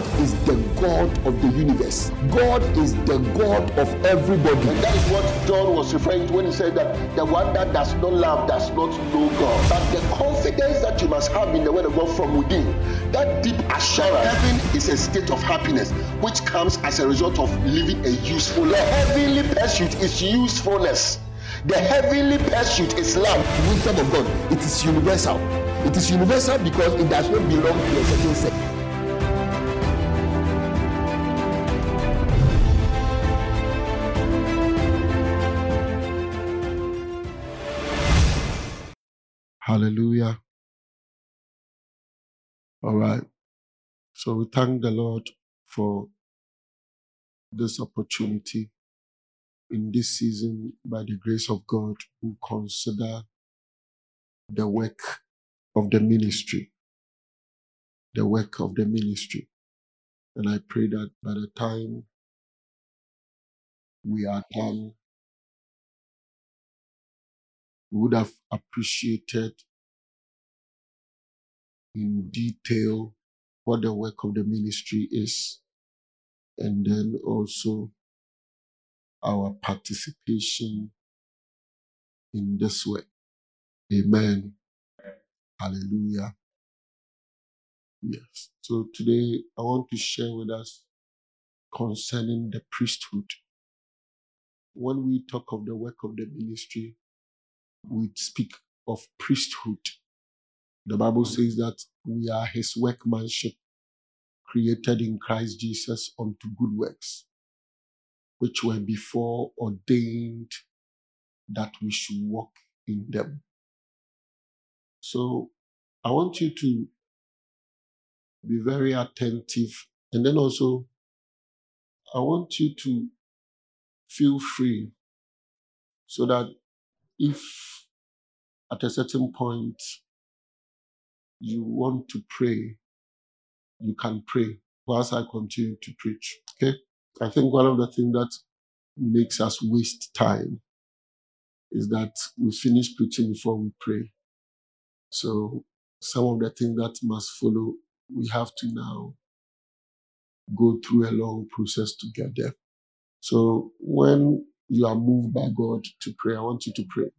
God is the God of the universe. God is the God of everybody. And that is what John was referring to when he said that the one that does not love does not know God. But the confidence that you must have in the word of God from within, that deep assurance, heaven is a state of happiness which comes as a result of living a useful life. The heavenly pursuit is usefulness. The heavenly pursuit is love. The Wisdom of God, it is universal. It is universal because it does not belong to a certain sect. Hallelujah. All right. So we thank the Lord for this opportunity in this season by the grace of God we consider the work of the ministry. The work of the ministry. And I pray that by the time we are done, we would have appreciated in detail what the work of the ministry is, and then also our participation in this work. Amen. Hallelujah. Yes. So today I want to share with us concerning the priesthood. When we talk of the work of the ministry, we speak of priesthood. The Bible says that we are his workmanship created in Christ Jesus unto good works, which were before ordained that we should walk in them. So I want you to be very attentive. And then also, I want you to feel free so that if at a certain point you want to pray, you can pray whilst I continue to preach. Okay? I think one of the things that makes us waste time is that we finish preaching before we pray. So some of the things that must follow, we have to now go through a long process to get there. So when you are moved by God to pray, I want you to pray.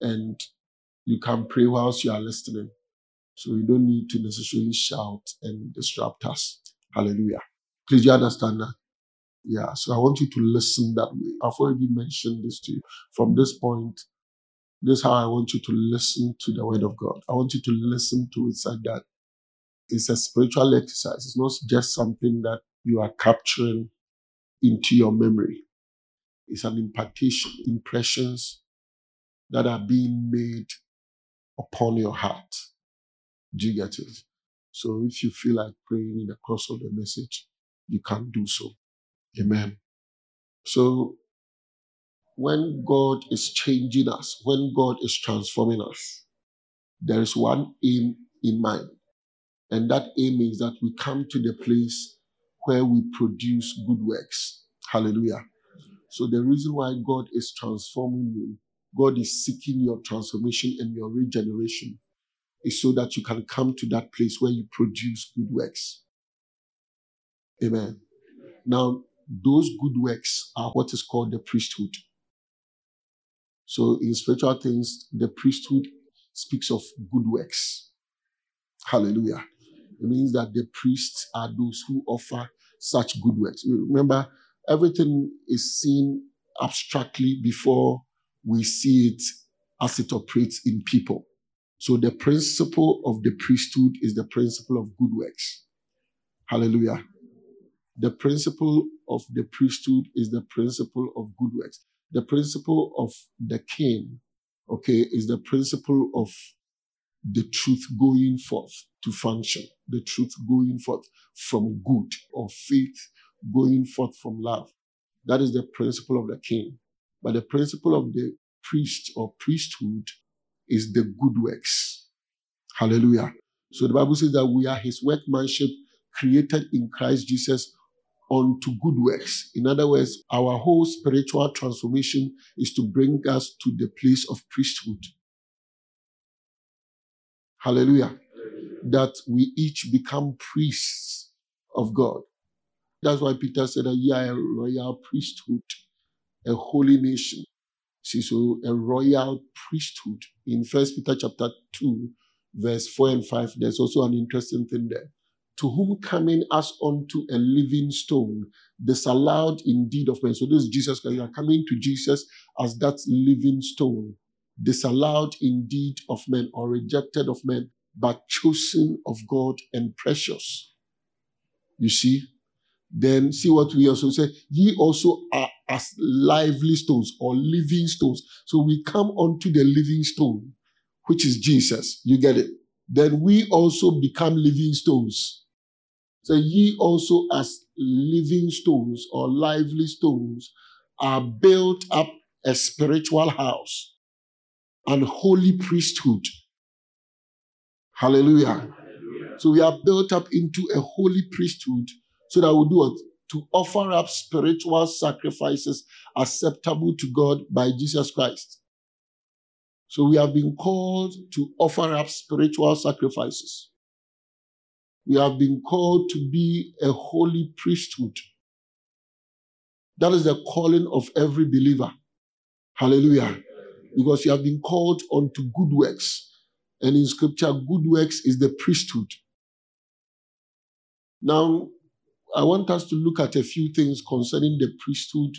And you can pray whilst you are listening. So you don't need to necessarily shout and disrupt us. Hallelujah. Please, you understand that? Yeah. So I want you to listen that way. I've already mentioned this to you. From this point, this is how I want you to listen to the word of God. I want you to listen to it like that. It's a spiritual exercise. It's not just something that you are capturing into your memory. It's an impartation, impressions that are being made upon your heart. Do you get it? So if you feel like praying in the course of the message, you can do so. Amen. So when God is changing us, when God is transforming us, there is one aim in mind. And that aim is that we come to the place where we produce good works. Hallelujah. So the reason why God is transforming you, God is seeking your transformation and your regeneration is so that you can come to that place where you produce good works. Amen. Now, those good works are what is called the priesthood. So, in spiritual things, the priesthood speaks of good works. Hallelujah. It means that the priests are those who offer such good works. Remember, everything is seen abstractly before we see it as it operates in people. So the principle of the priesthood is the principle of good works. Hallelujah. The principle of the priesthood is the principle of good works. The principle of the king, okay, is the principle of the truth going forth to function, the truth going forth from good, or faith going forth from love. That is the principle of the king. But the principle of the priest or priesthood is the good works. Hallelujah. So the Bible says that we are his workmanship created in Christ Jesus unto good works. In other words, our whole spiritual transformation is to bring us to the place of priesthood. Hallelujah. That we each become priests of God. That's why Peter said that ye are a royal priesthood, a holy nation. See, so a royal priesthood. In First Peter chapter 2, verse 4 and 5, there's also an interesting thing there. To whom coming as unto a living stone, disallowed indeed of men. So this is Jesus Christ. You are coming to Jesus as that living stone, disallowed indeed of men or rejected of men, but chosen of God and precious. You see? Then see what we also say. Ye also are as lively stones or living stones. So we come onto the living stone, which is Jesus. You get it? Then we also become living stones. So ye also as living stones or lively stones are built up a spiritual house and holy priesthood. Hallelujah. So we are built up into a holy priesthood so that we do what? To offer up spiritual sacrifices acceptable to God by Jesus Christ. So we have been called to offer up spiritual sacrifices. We have been called to be a holy priesthood. That is the calling of every believer. Hallelujah. Because you have been called unto good works. And in scripture, good works is the priesthood. Now, I want us to look at a few things concerning the priesthood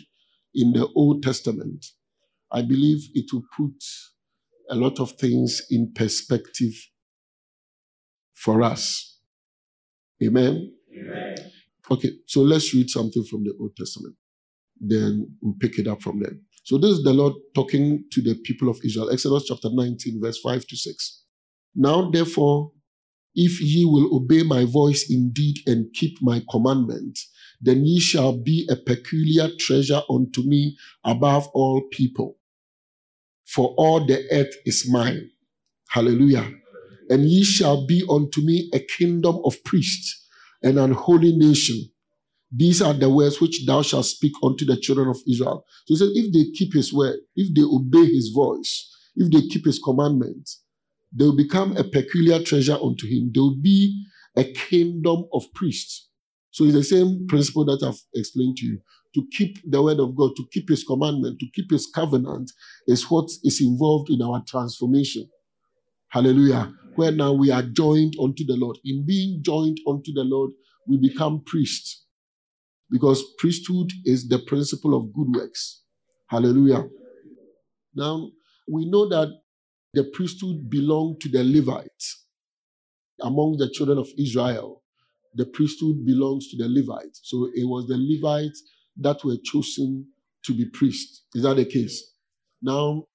in the Old Testament. I believe it will put a lot of things in perspective for us. Amen? Amen. Okay, so let's read something from the Old Testament. Then we'll pick it up from there. So this is the Lord talking to the people of Israel. Exodus chapter 19, verse 5 to 6. Now, therefore, if ye will obey my voice indeed and keep my commandments, then ye shall be a peculiar treasure unto me above all people. For all the earth is mine. Hallelujah. And ye shall be unto me a kingdom of priests and an holy nation. These are the words which thou shalt speak unto the children of Israel. So he said, if they keep his word, if they obey his voice, if they keep his commandments, they will become a peculiar treasure unto him. They will be a kingdom of priests. So it's the same principle that I've explained to you. To keep the word of God, to keep his commandment, to keep his covenant is what is involved in our transformation. Hallelujah. Where now we are joined unto the Lord. In being joined unto the Lord, we become priests. Because priesthood is the principle of good works. Hallelujah. Now, we know that the priesthood belonged to the Levites. Among the children of Israel, the priesthood belongs to the Levites. So it was the Levites that were chosen to be priests. Is that the case? Now,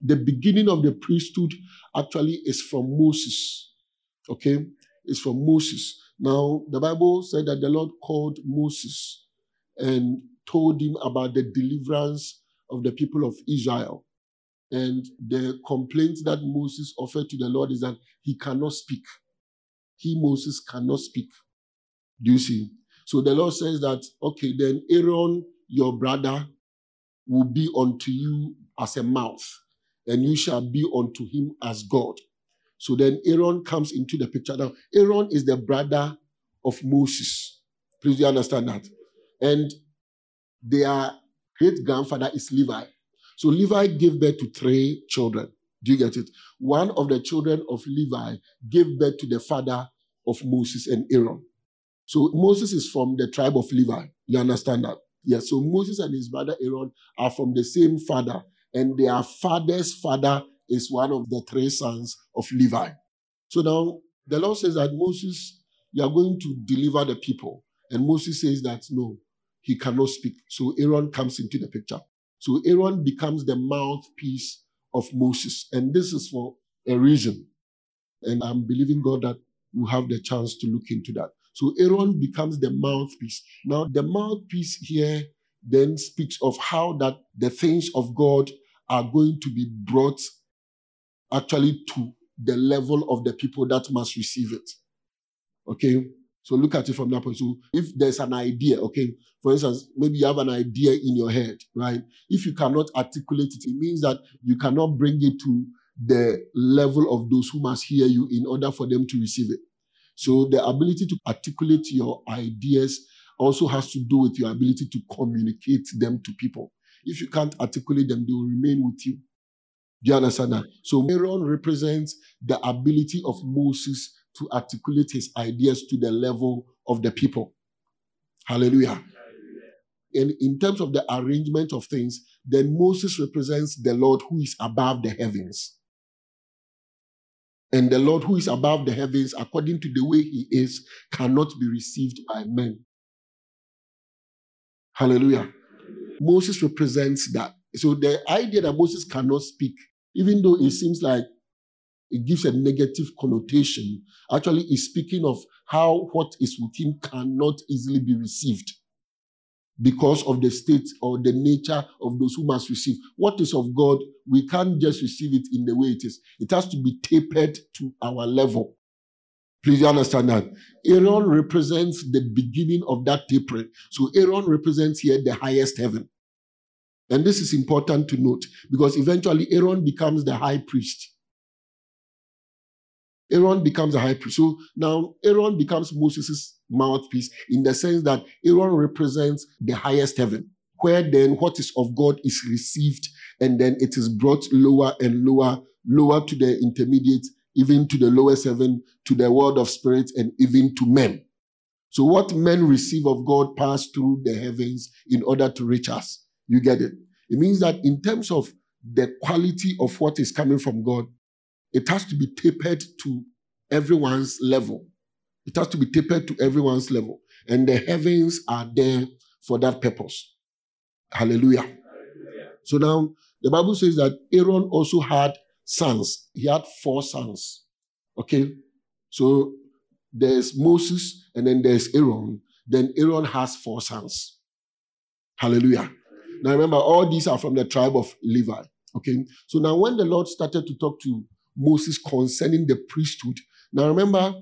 the beginning of the priesthood actually is from Moses. Okay? It's from Moses. Now, the Bible said that the Lord called Moses and told him about the deliverance of the people of Israel. And the complaint that Moses offered to the Lord is that he cannot speak. He, Moses, cannot speak. Do you see? So the Lord says that, okay, then Aaron, your brother, will be unto you as a mouth, and you shall be unto him as God. So then Aaron comes into the picture. Now, Aaron is the brother of Moses. Please, you understand that? And their great grandfather is Levi. So Levi gave birth to three children. Do you get it? One of the children of Levi gave birth to the father of Moses and Aaron. So Moses is from the tribe of Levi. You understand that? Yes. So Moses and his brother Aaron are from the same father, and their father's father is one of the three sons of Levi. So now the Lord says that Moses, you are going to deliver the people. And Moses says that no, he cannot speak. So Aaron comes into the picture. So Aaron becomes the mouthpiece of Moses. And this is for a reason. And I'm believing God that we have the chance to look into that. So Aaron becomes the mouthpiece. Now, the mouthpiece here then speaks of how that the things of God are going to be brought actually to the level of the people that must receive it. Okay? So look at it from that point. So if there's an idea, okay, for instance, maybe you have an idea in your head, right? If you cannot articulate it, it means that you cannot bring it to the level of those who must hear you in order for them to receive it. So the ability to articulate your ideas also has to do with your ability to communicate them to people. If you can't articulate them, they will remain with you. Do you understand that? So Aaron represents the ability of Moses to articulate his ideas to the level of the people. Hallelujah. And in terms of the arrangement of things, then Moses represents the Lord who is above the heavens. And the Lord who is above the heavens, according to the way he is, cannot be received by men. Hallelujah. Moses represents that. So the idea that Moses cannot speak, even though it seems like it gives a negative connotation, actually is speaking of how what is within cannot easily be received because of the state or the nature of those who must receive. What is of God, we can't just receive it in the way it is. It has to be tapered to our level. Please understand that. Aaron represents the beginning of that tapering. So Aaron represents here the highest heaven. And this is important to note because eventually Aaron becomes the high priest. Aaron becomes a high priest. So now Aaron becomes Moses' mouthpiece in the sense that Aaron represents the highest heaven, where then what is of God is received and then it is brought lower and lower, lower to the intermediate even to the lowest heaven, to the world of spirits, and even to men. So what men receive of God pass through the heavens in order to reach us. You get it? It means that in terms of the quality of what is coming from God, it has to be tapered to everyone's level. It has to be tapered to everyone's level. And the heavens are there for that purpose. Hallelujah. Hallelujah. So now the Bible says that Aaron also had sons. He had four sons. Okay? So there's Moses and then there's Aaron. Then Aaron has four sons. Hallelujah. Now remember, all these are from the tribe of Levi. Okay? So now when the Lord started to talk to Moses concerning the priesthood, now remember,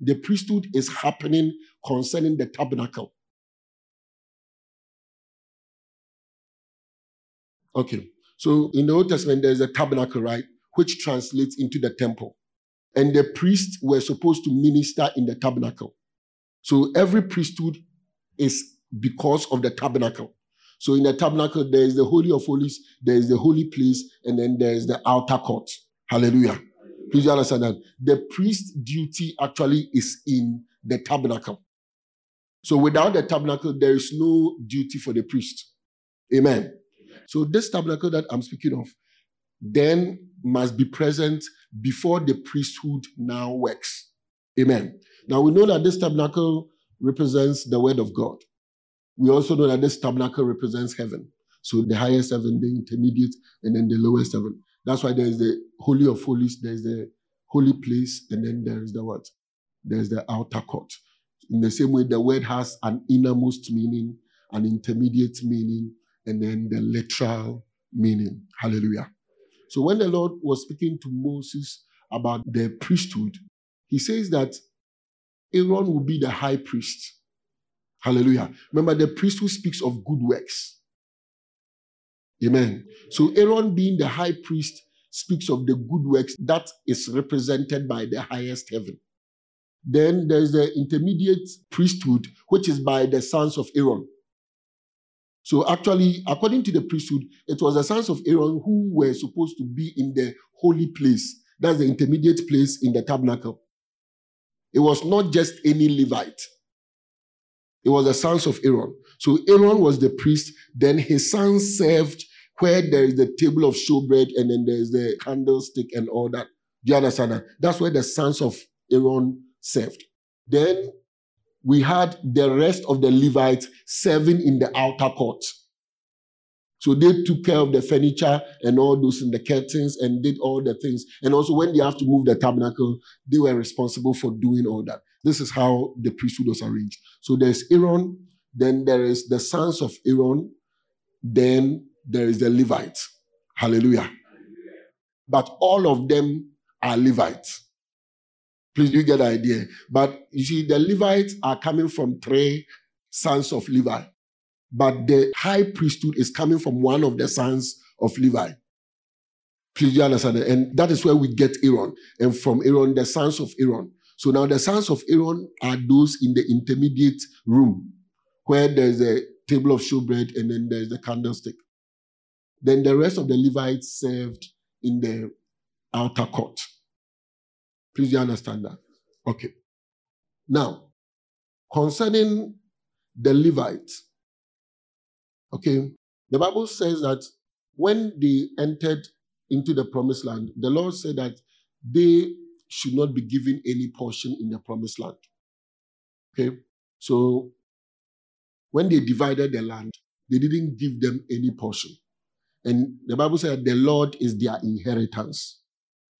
the priesthood is happening concerning the tabernacle. Okay. So in the Old Testament, there's a tabernacle, right? Which translates into the temple. And the priests were supposed to minister in the tabernacle. So every priesthood is because of the tabernacle. So in the tabernacle, there is the Holy of Holies, there is the holy place, and then there is the outer court. Hallelujah. Please understand that. The priest duty actually is in the tabernacle. So without the tabernacle, there is no duty for the priest. Amen. So this tabernacle that I'm speaking of then must be present before the priesthood now works. Amen. Now we know that this tabernacle represents the word of God. We also know that this tabernacle represents heaven. So the highest heaven, the intermediate, and then the lowest heaven. That's why there is the holy of holies, there's the holy place, and then there is the what? There's the outer court. In the same way, the word has an innermost meaning, an intermediate meaning, and then the literal meaning. Hallelujah. So when the Lord was speaking to Moses about the priesthood, he says that Aaron will be the high priest. Hallelujah. Remember, the priesthood speaks of good works. Amen. So Aaron being the high priest speaks of the good works that is represented by the highest heaven. Then there's the intermediate priesthood, which is by the sons of Aaron. So actually, according to the priesthood, it was the sons of Aaron who were supposed to be in the holy place. That's the intermediate place in the tabernacle. It was not just any Levite. It was the sons of Aaron. So Aaron was the priest. Then his sons served where there is the table of showbread and then there's the candlestick and all that. Do you understand that? That's where the sons of Aaron served. Then we had the rest of the Levites serving in the outer court. So they took care of the furniture and all those and the curtains and did all the things. And also when they have to move the tabernacle, they were responsible for doing all that. This is how the priesthood was arranged. So there's Aaron, then there is the sons of Aaron, then there is the Levites. Hallelujah. But all of them are Levites. Please, you get the idea. But you see, the Levites are coming from three sons of Levi. But the high priesthood is coming from one of the sons of Levi. Please, you understand? And that is where we get Aaron. And from Aaron, the sons of Aaron. So now the sons of Aaron are those in the intermediate room where there's a table of showbread and then there's the candlestick. Then the rest of the Levites served in the outer court. Please, you understand that? Okay. Now, concerning the Levites, okay, the Bible says that when they entered into the promised land, the Lord said that they should not be given any portion in the promised land. Okay? So when they divided the land, they didn't give them any portion. And the Bible said the Lord is their inheritance.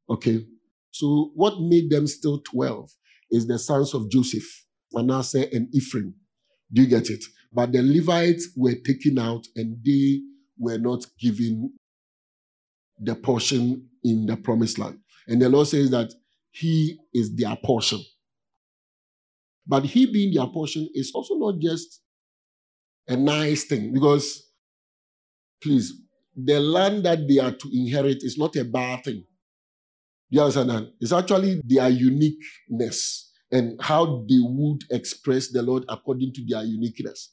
Okay? So what made them still 12 is the sons of Joseph, Manasseh and Ephraim. Do you get it? But the Levites were taken out and they were not given the portion in the promised land. And the Lord says that He is their portion. But He being their portion is also not just a nice thing because, please, the land that they are to inherit is not a bad thing. You understand that? It's actually their uniqueness and how they would express the Lord according to their uniqueness.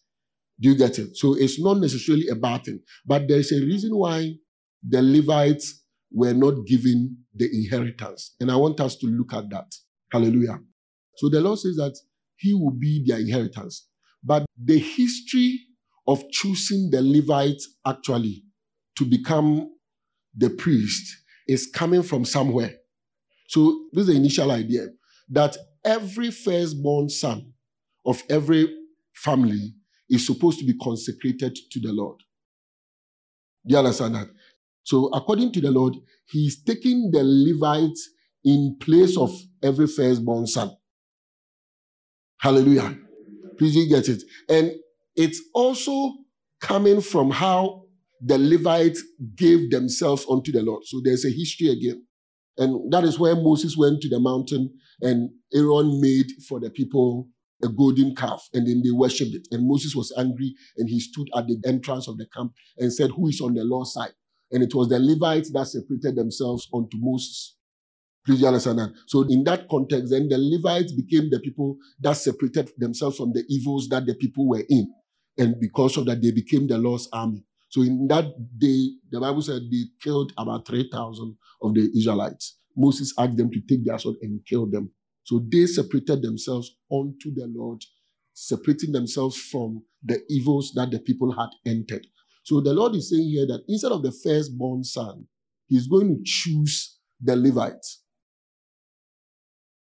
Do you get it? So it's not necessarily a bad thing, but there's a reason why the Levites were not given the inheritance. And I want us to look at that. Hallelujah. So the Lord says that He will be their inheritance. But the history of choosing the Levites actually to become the priest is coming from somewhere. So this is the initial idea that every firstborn son of every family is supposed to be consecrated to the Lord. Do you understand that? So, according to the Lord, He is taking the Levites in place of every firstborn son. Hallelujah. Please you get it. And it's also coming from how the Levites gave themselves unto the Lord. So there's a history again. And that is where Moses went to the mountain and Aaron made for the people a golden calf and then they worshipped it. And Moses was angry and he stood at the entrance of the camp and said, Who is on the Lord's side? And it was the Levites that separated themselves unto Moses. Please you understand that? So in that context, then the Levites became the people that separated themselves from the evils that the people were in. And because of that, they became the Lord's army. So in that day, the Bible said they killed about 3,000 of the Israelites. Moses asked them to take their sword and kill them. So they separated themselves unto the Lord, separating themselves from the evils that the people had entered. So the Lord is saying here that instead of the firstborn son, he's going to choose the Levites.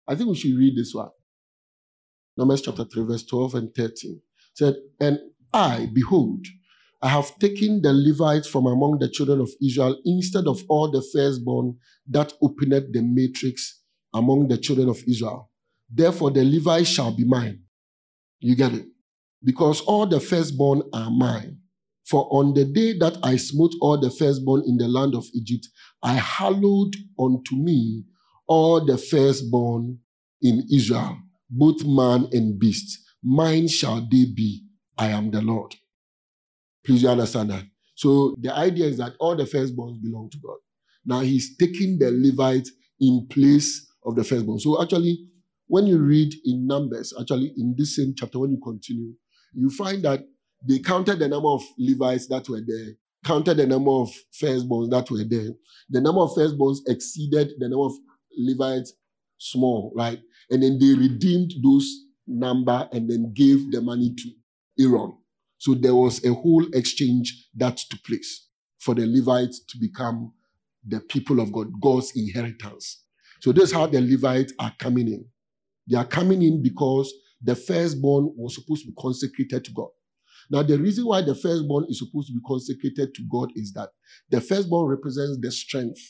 I think we should read this one. Numbers hmm. chapter 3, verse 12 and 13. Said, And I, behold, I have taken the Levites from among the children of Israel instead of all the firstborn that opened the matrix among the children of Israel. Therefore, the Levites shall be mine. You get it? Because all the firstborn are mine. For on the day that I smote all the firstborn in the land of Egypt, I hallowed unto me all the firstborn in Israel, both man and beast. Mine shall they be. I am the Lord. Please you understand that. So the idea is that all the firstborns belong to God. Now he's taking the Levites in place of the firstborn. So actually, when you read in Numbers, actually in this same chapter, when you continue, you find that they counted the number of Levites that were there, counted the number of firstborns that were there. The number of firstborns exceeded the number of Levites small, right? And then they redeemed those number and then gave the money to Aaron. So there was a whole exchange that took place for the Levites to become the people of God, God's inheritance. So this is how the Levites are coming in. They are coming in because the firstborn was supposed to be consecrated to God. Now, the reason why the firstborn is supposed to be consecrated to God is that the firstborn represents the strength.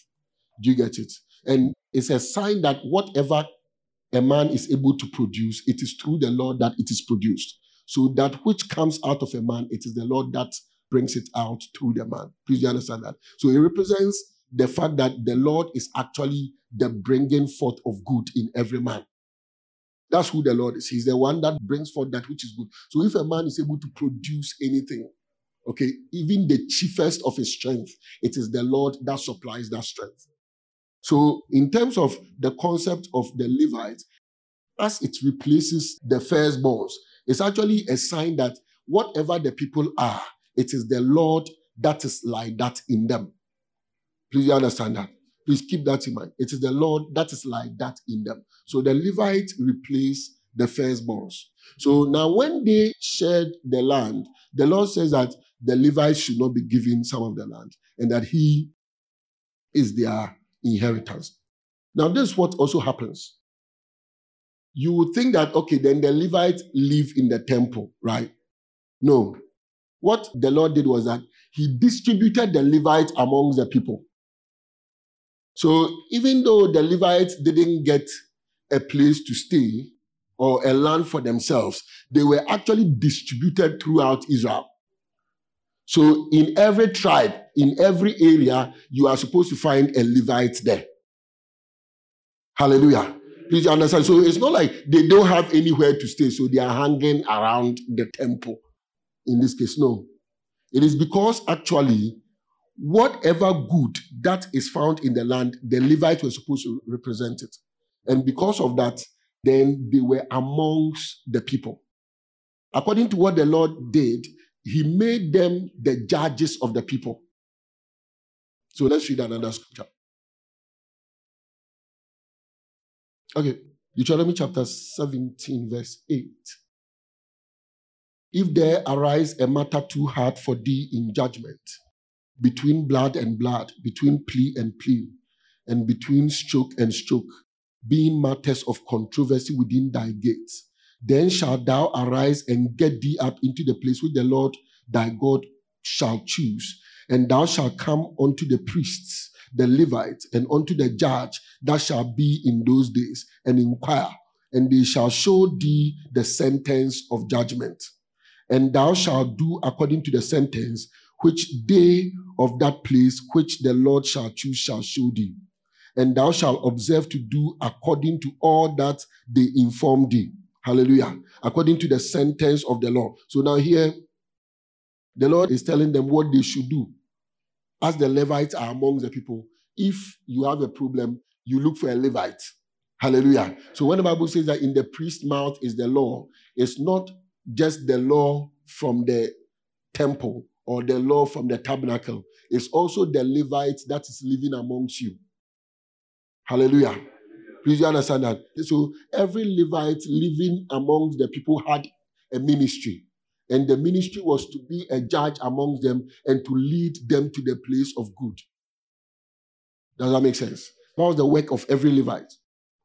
Do you get it? And it's a sign that whatever a man is able to produce, it is through the Lord that it is produced. So that which comes out of a man, it is the Lord that brings it out through the man. Please understand that? So it represents the fact that the Lord is actually the bringing forth of good in every man. That's who the Lord is. He's the one that brings forth that which is good. So if a man is able to produce anything, okay, even the chiefest of his strength, it is the Lord that supplies that strength. So in terms of the concept of the Levites, as it replaces the firstborns, it's actually a sign that whatever the people are, it is the Lord that is like that in them. Please understand that. Please keep that in mind. It is the Lord that is like that in them. So the Levites replace the firstborns. So now when they shared the land, the Lord says that the Levites should not be given some of the land and that he is their inheritance. Now, this is what also happens. You would think that, okay, then the Levites live in the temple, right? No. What the Lord did was that he distributed the Levites among the people. So even though the Levites didn't get a place to stay or a land for themselves, they were actually distributed throughout Israel. So in every tribe, in every area, you are supposed to find a Levite there. Hallelujah. Please understand. So it's not like they don't have anywhere to stay, so they are hanging around the temple. In this case, no. It is because actually, whatever good that is found in the land, the Levites were supposed to represent it. And because of that, then they were amongst the people. According to what the Lord did, he made them the judges of the people. So let's read another scripture. Okay, Deuteronomy chapter 17, verse 8. If there arise a matter too hard for thee in judgment, between blood and blood, between plea and plea, and between stroke and stroke, being matters of controversy within thy gates, then shalt thou arise and get thee up into the place which the Lord thy God shall choose, and thou shalt come unto the priests, the Levites, and unto the judge that shall be in those days, and inquire, and they shall show thee the sentence of judgment. And thou shalt do according to the sentence which they of that place which the Lord shall choose shall show thee. And thou shalt observe to do according to all that they inform thee. Hallelujah. According to the sentence of the law. So now here, the Lord is telling them what they should do. As the Levites are among the people, if you have a problem, you look for a Levite. Hallelujah. So when the Bible says that in the priest's mouth is the law, it's not just the law from the temple or the law from the tabernacle. It's also the Levite that is living amongst you. Hallelujah. Please you understand that. So every Levite living amongst the people had a ministry. And the ministry was to be a judge amongst them and to lead them to the place of good. Does that make sense? That was the work of every Levite.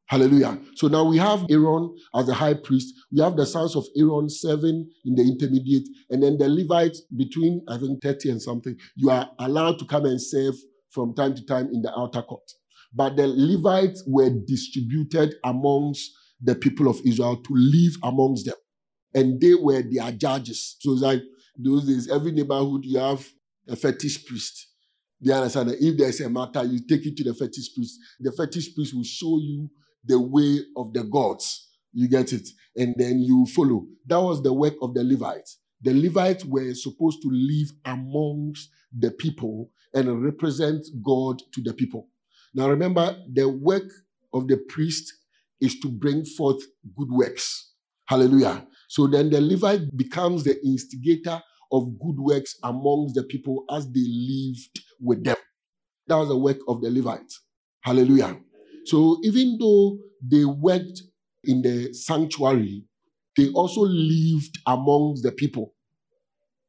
Hallelujah. So now we have Aaron as the high priest. We have the sons of Aaron, seven in the intermediate, and then the Levites between, I think, 30 and something. You are allowed to come and serve from time to time in the outer court. But the Levites were distributed amongst the people of Israel to live amongst them. And they were their judges. So like those days, every neighborhood you have a fetish priest. They understand that if there's a matter, you take it to the fetish priest. The fetish priest will show you the way of the gods. You get it? And then you follow. That was the work of the Levites. The Levites were supposed to live amongst the people and represent God to the people. Now remember, the work of the priest is to bring forth good works. Hallelujah. So then the Levite becomes the instigator of good works amongst the people as they lived with them. That was the work of the Levites. Hallelujah. So even though they worked in the sanctuary, they also lived amongst the people.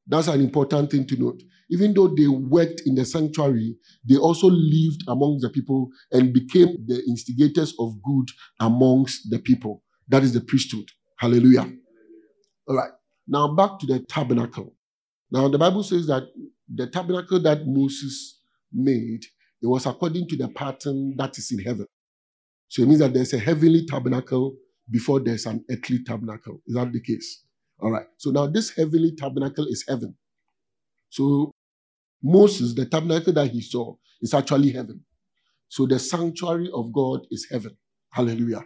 That's an important thing to note. Even though they worked in the sanctuary, they also lived amongst the people and became the instigators of good amongst the people. That is the priesthood. Hallelujah. All right. Now back to the tabernacle. Now the Bible says that the tabernacle that Moses made, it was according to the pattern that is in heaven. So it means that there's a heavenly tabernacle before there's an earthly tabernacle. Is that the case? All right. So now this heavenly tabernacle is heaven. So Moses, the tabernacle that he saw, is actually heaven. So the sanctuary of God is heaven. Hallelujah.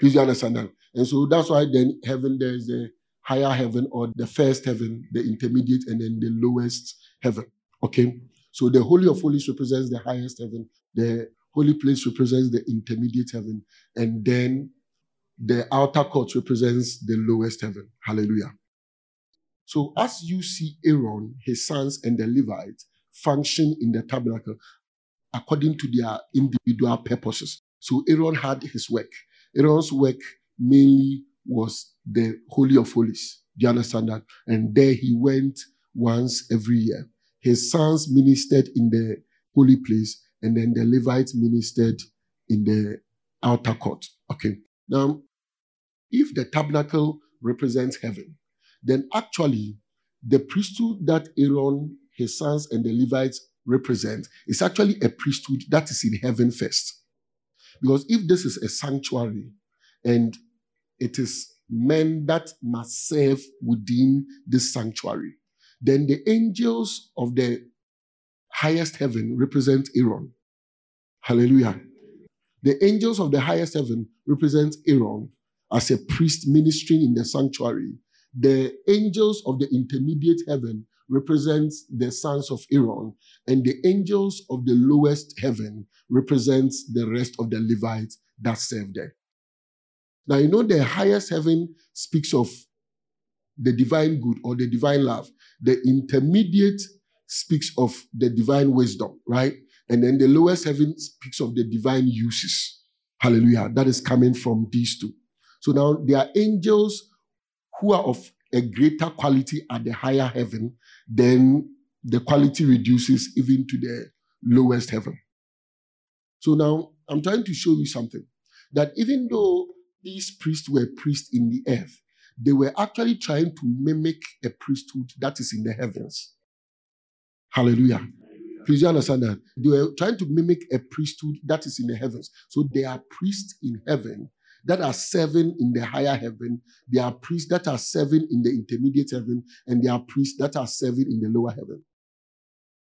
Please you understand that. And so that's why then heaven, there is the higher heaven or the first heaven, the intermediate, and then the lowest heaven. Okay? So the Holy of Holies represents the highest heaven. The holy place represents the intermediate heaven. And then the outer court represents the lowest heaven. Hallelujah. So as you see Aaron, his sons, and the Levites function in the tabernacle according to their individual purposes. So Aaron had his work. Aaron's work mainly was the Holy of Holies. Do you understand that? And there he went once every year. His sons ministered in the holy place, and then the Levites ministered in the outer court. Okay. Now, if the tabernacle represents heaven, then actually the priesthood that Aaron, his sons, and the Levites represent is actually a priesthood that is in heaven first. Because if this is a sanctuary and it is men that must serve within this sanctuary, then the angels of the highest heaven represent Aaron. Hallelujah. The angels of the highest heaven represent Aaron as a priest ministering in the sanctuary. The angels of the intermediate heaven represent the sons of Aaron, and the angels of the lowest heaven represents the rest of the Levites that serve there. Now, you know, the highest heaven speaks of the divine good or the divine love. The intermediate speaks of the divine wisdom, right? And then the lowest heaven speaks of the divine uses. Hallelujah. That is coming from these two. So now there are angels who are of a greater quality at the higher heaven, then the quality reduces even to the lowest heaven. So now I'm trying to show you something that even though these priests were priests in the earth, they were actually trying to mimic a priesthood that is in the heavens. Hallelujah. Please understand that? They were trying to mimic a priesthood that is in the heavens. So they are priests in heaven that are serving in the higher heaven. There are priests that are serving in the intermediate heaven, and there are priests that are serving in the lower heaven.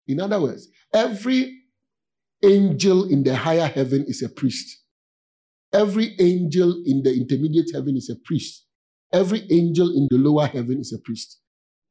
In other words, every angel in the higher heaven is a priest. Every angel in the intermediate heaven is a priest. Every angel in the lower heaven is a priest.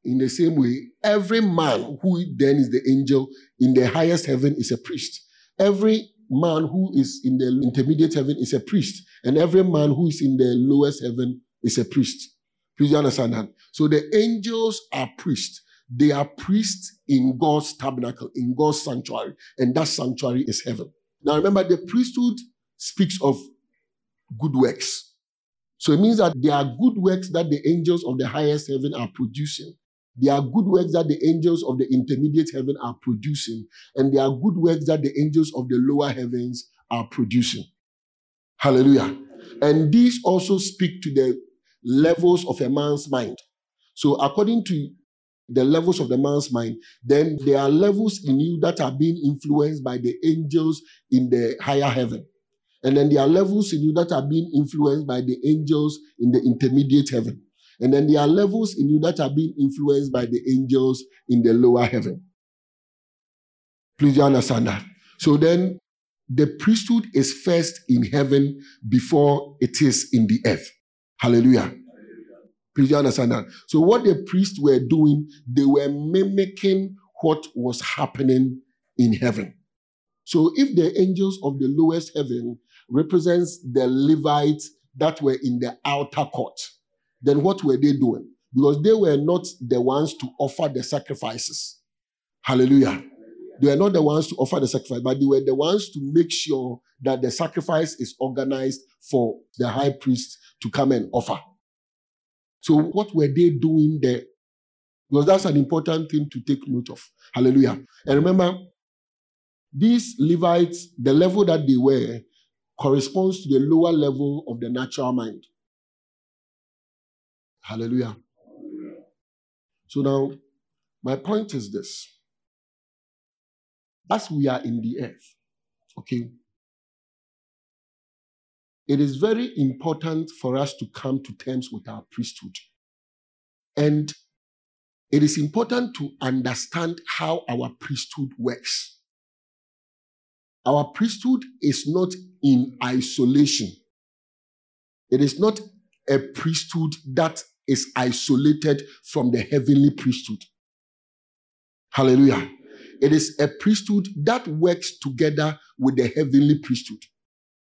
In the same way, every man who then is the angel in the highest heaven is a priest. Every man who is in the intermediate heaven is a priest. And every man who is in the lowest heaven is a priest. Please understand that. So the angels are priests. They are priests in God's tabernacle, in God's sanctuary. And that sanctuary is heaven. Now remember, the priesthood speaks of good works. So it means that there are good works that the angels of the highest heaven are producing. There are good works that the angels of the intermediate heaven are producing, and there are good works that the angels of the lower heavens are producing. Hallelujah. And these also speak to the levels of a man's mind. So, according to the levels of the man's mind, then there are levels in you that are being influenced by the angels in the higher heaven. And then there are levels in you that are being influenced by the angels in the intermediate heaven. And then there are levels in you that are being influenced by the angels in the lower heaven. Please you understand that. So then the priesthood is first in heaven before it is in the earth. Hallelujah. Please you understand that. So what the priests were doing, they were mimicking what was happening in heaven. So if the angels of the lowest heaven represents the Levites that were in the outer court, then what were they doing? Because they were not the ones to offer the sacrifices. Hallelujah. They were not the ones to offer the sacrifice, but they were the ones to make sure that the sacrifice is organized for the high priest to come and offer. So, what were they doing there? Because that's an important thing to take note of. Hallelujah. And remember, these Levites, the level that they were, corresponds to the lower level of the natural mind. Hallelujah. So now, my point is this. As we are in the earth, okay, it is very important for us to come to terms with our priesthood. And it is important to understand how our priesthood works. Our priesthood is not in isolation. It is not a priesthood that is isolated from the heavenly priesthood. Hallelujah. It is a priesthood that works together with the heavenly priesthood.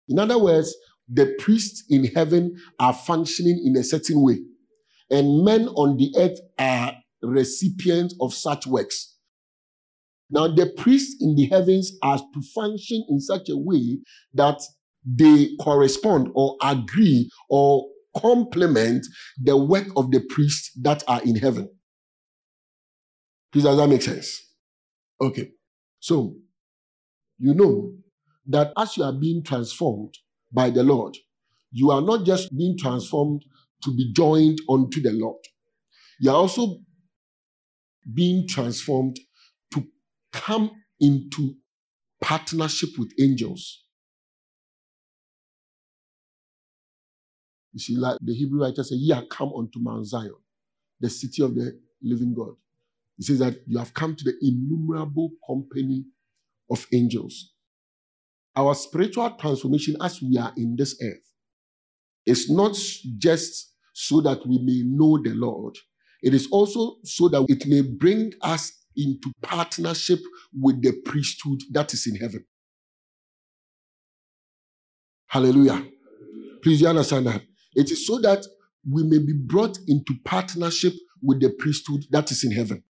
In other words, the priests in heaven are functioning in a certain way, and men on the earth are recipients of such works. Now, the priests in the heavens are to function in such a way that they correspond or agree or complement the work of the priests that are in heaven. Please, does that make sense? Okay. So, you know that as you are being transformed by the Lord, you are not just being transformed to be joined unto the Lord. You are also being transformed come into partnership with angels. You see, like the Hebrew writer said, Ye come unto Mount Zion, the city of the living God. He says that you have come to the innumerable company of angels. Our spiritual transformation as we are in this earth is not just so that we may know the Lord, it is also so that it may bring us into partnership with the priesthood that is in heaven. Hallelujah. Please, you understand that? It is so that we may be brought into partnership with the priesthood that is in heaven.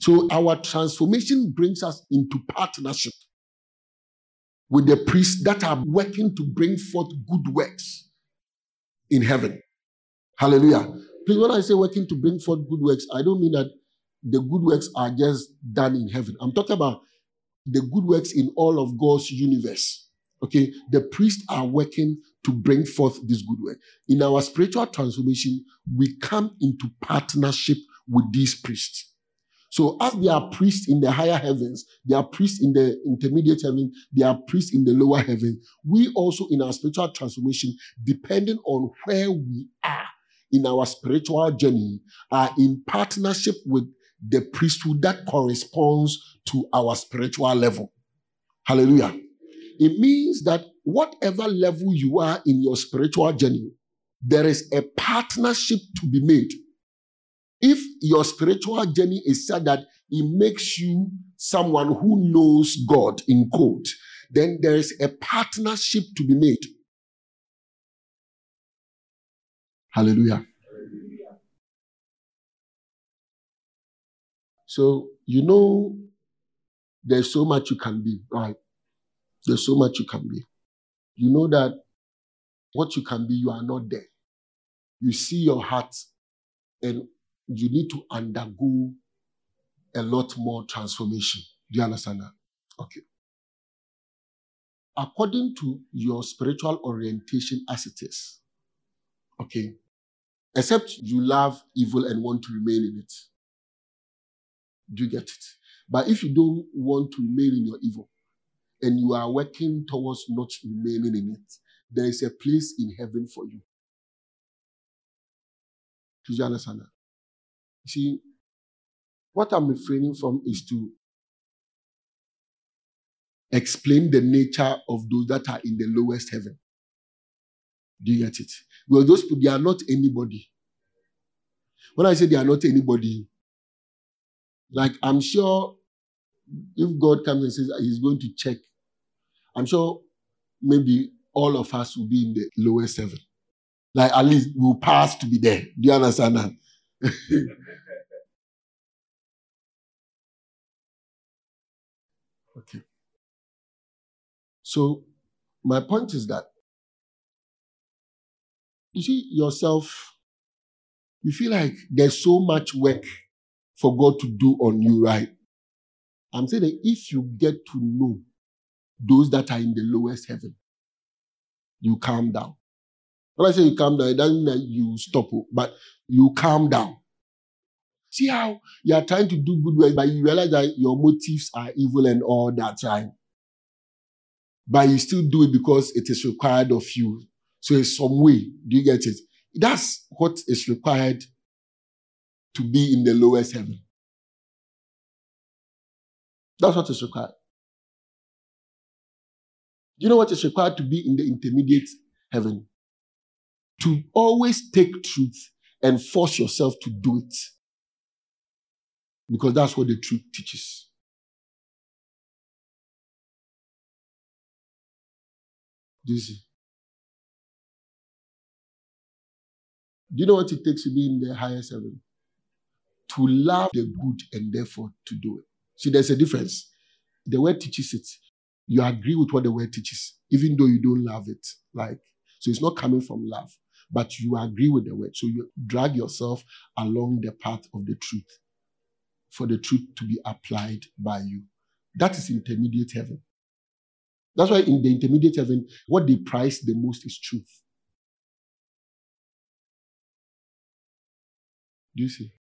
So our transformation brings us into partnership with the priests that are working to bring forth good works in heaven. Hallelujah. Please, when I say working to bring forth good works, I don't mean that the good works are just done in heaven. I'm talking about the good works in all of God's universe. Okay, the priests are working to bring forth this good work. In our spiritual transformation, we come into partnership with these priests. So, as there are priests in the higher heavens, there are priests in the intermediate heaven, there are priests in the lower heaven. We also, in our spiritual transformation, depending on where we are in our spiritual journey, are in partnership with the priesthood that corresponds to our spiritual level. Hallelujah. It means that whatever level you are in your spiritual journey, there is a partnership to be made. If your spiritual journey is said that it makes you someone who knows God in quote, then there is a partnership to be made. Hallelujah. So, you know, there's so much you can be, right? There's so much you can be. You know that what you can be, you are not there. You see your heart, and you need to undergo a lot more transformation. Do you understand that? Okay. According to your spiritual orientation as it is, okay, except you love evil and want to remain in it. Do you get it? But if you don't want to remain in your evil, and you are working towards not remaining in it, there is a place in heaven for you. Do you understand that? See, what I'm refraining from is to explain the nature of those that are in the lowest heaven. Do you get it? Because those people, they are not anybody. When I say they are not anybody, like I'm sure if God comes and says he's going to check I'm sure maybe all of us will be in the lowest heaven. Like at least we'll pass to be there. Do you understand that? okay. So my point is that you see yourself, you feel like there's so much work for God to do on you, right? I'm saying that if you get to know those that are in the lowest heaven. You calm down. When I say you calm down, it doesn't mean that you stop, but you calm down. See how you are trying to do good work, but you realize that your motives are evil and all that time. But you still do it because it is required of you. So in some way, do you get it? That's what is required to be in the lowest heaven. That's what is required. Do you know what is required to be in the intermediate heaven? To always take truth and force yourself to do it. Because that's what the truth teaches. Do you see? Do you know what it takes to be in the highest heaven? To love the good and therefore to do it. See, there's a difference. The word teaches it. You agree with what the word teaches, even though you don't love it. Like, so it's not coming from love, but you agree with the word. So you drag yourself along the path of the truth for the truth to be applied by you. That is intermediate heaven. That's why in the intermediate heaven, what they prize the most is truth. Do you see?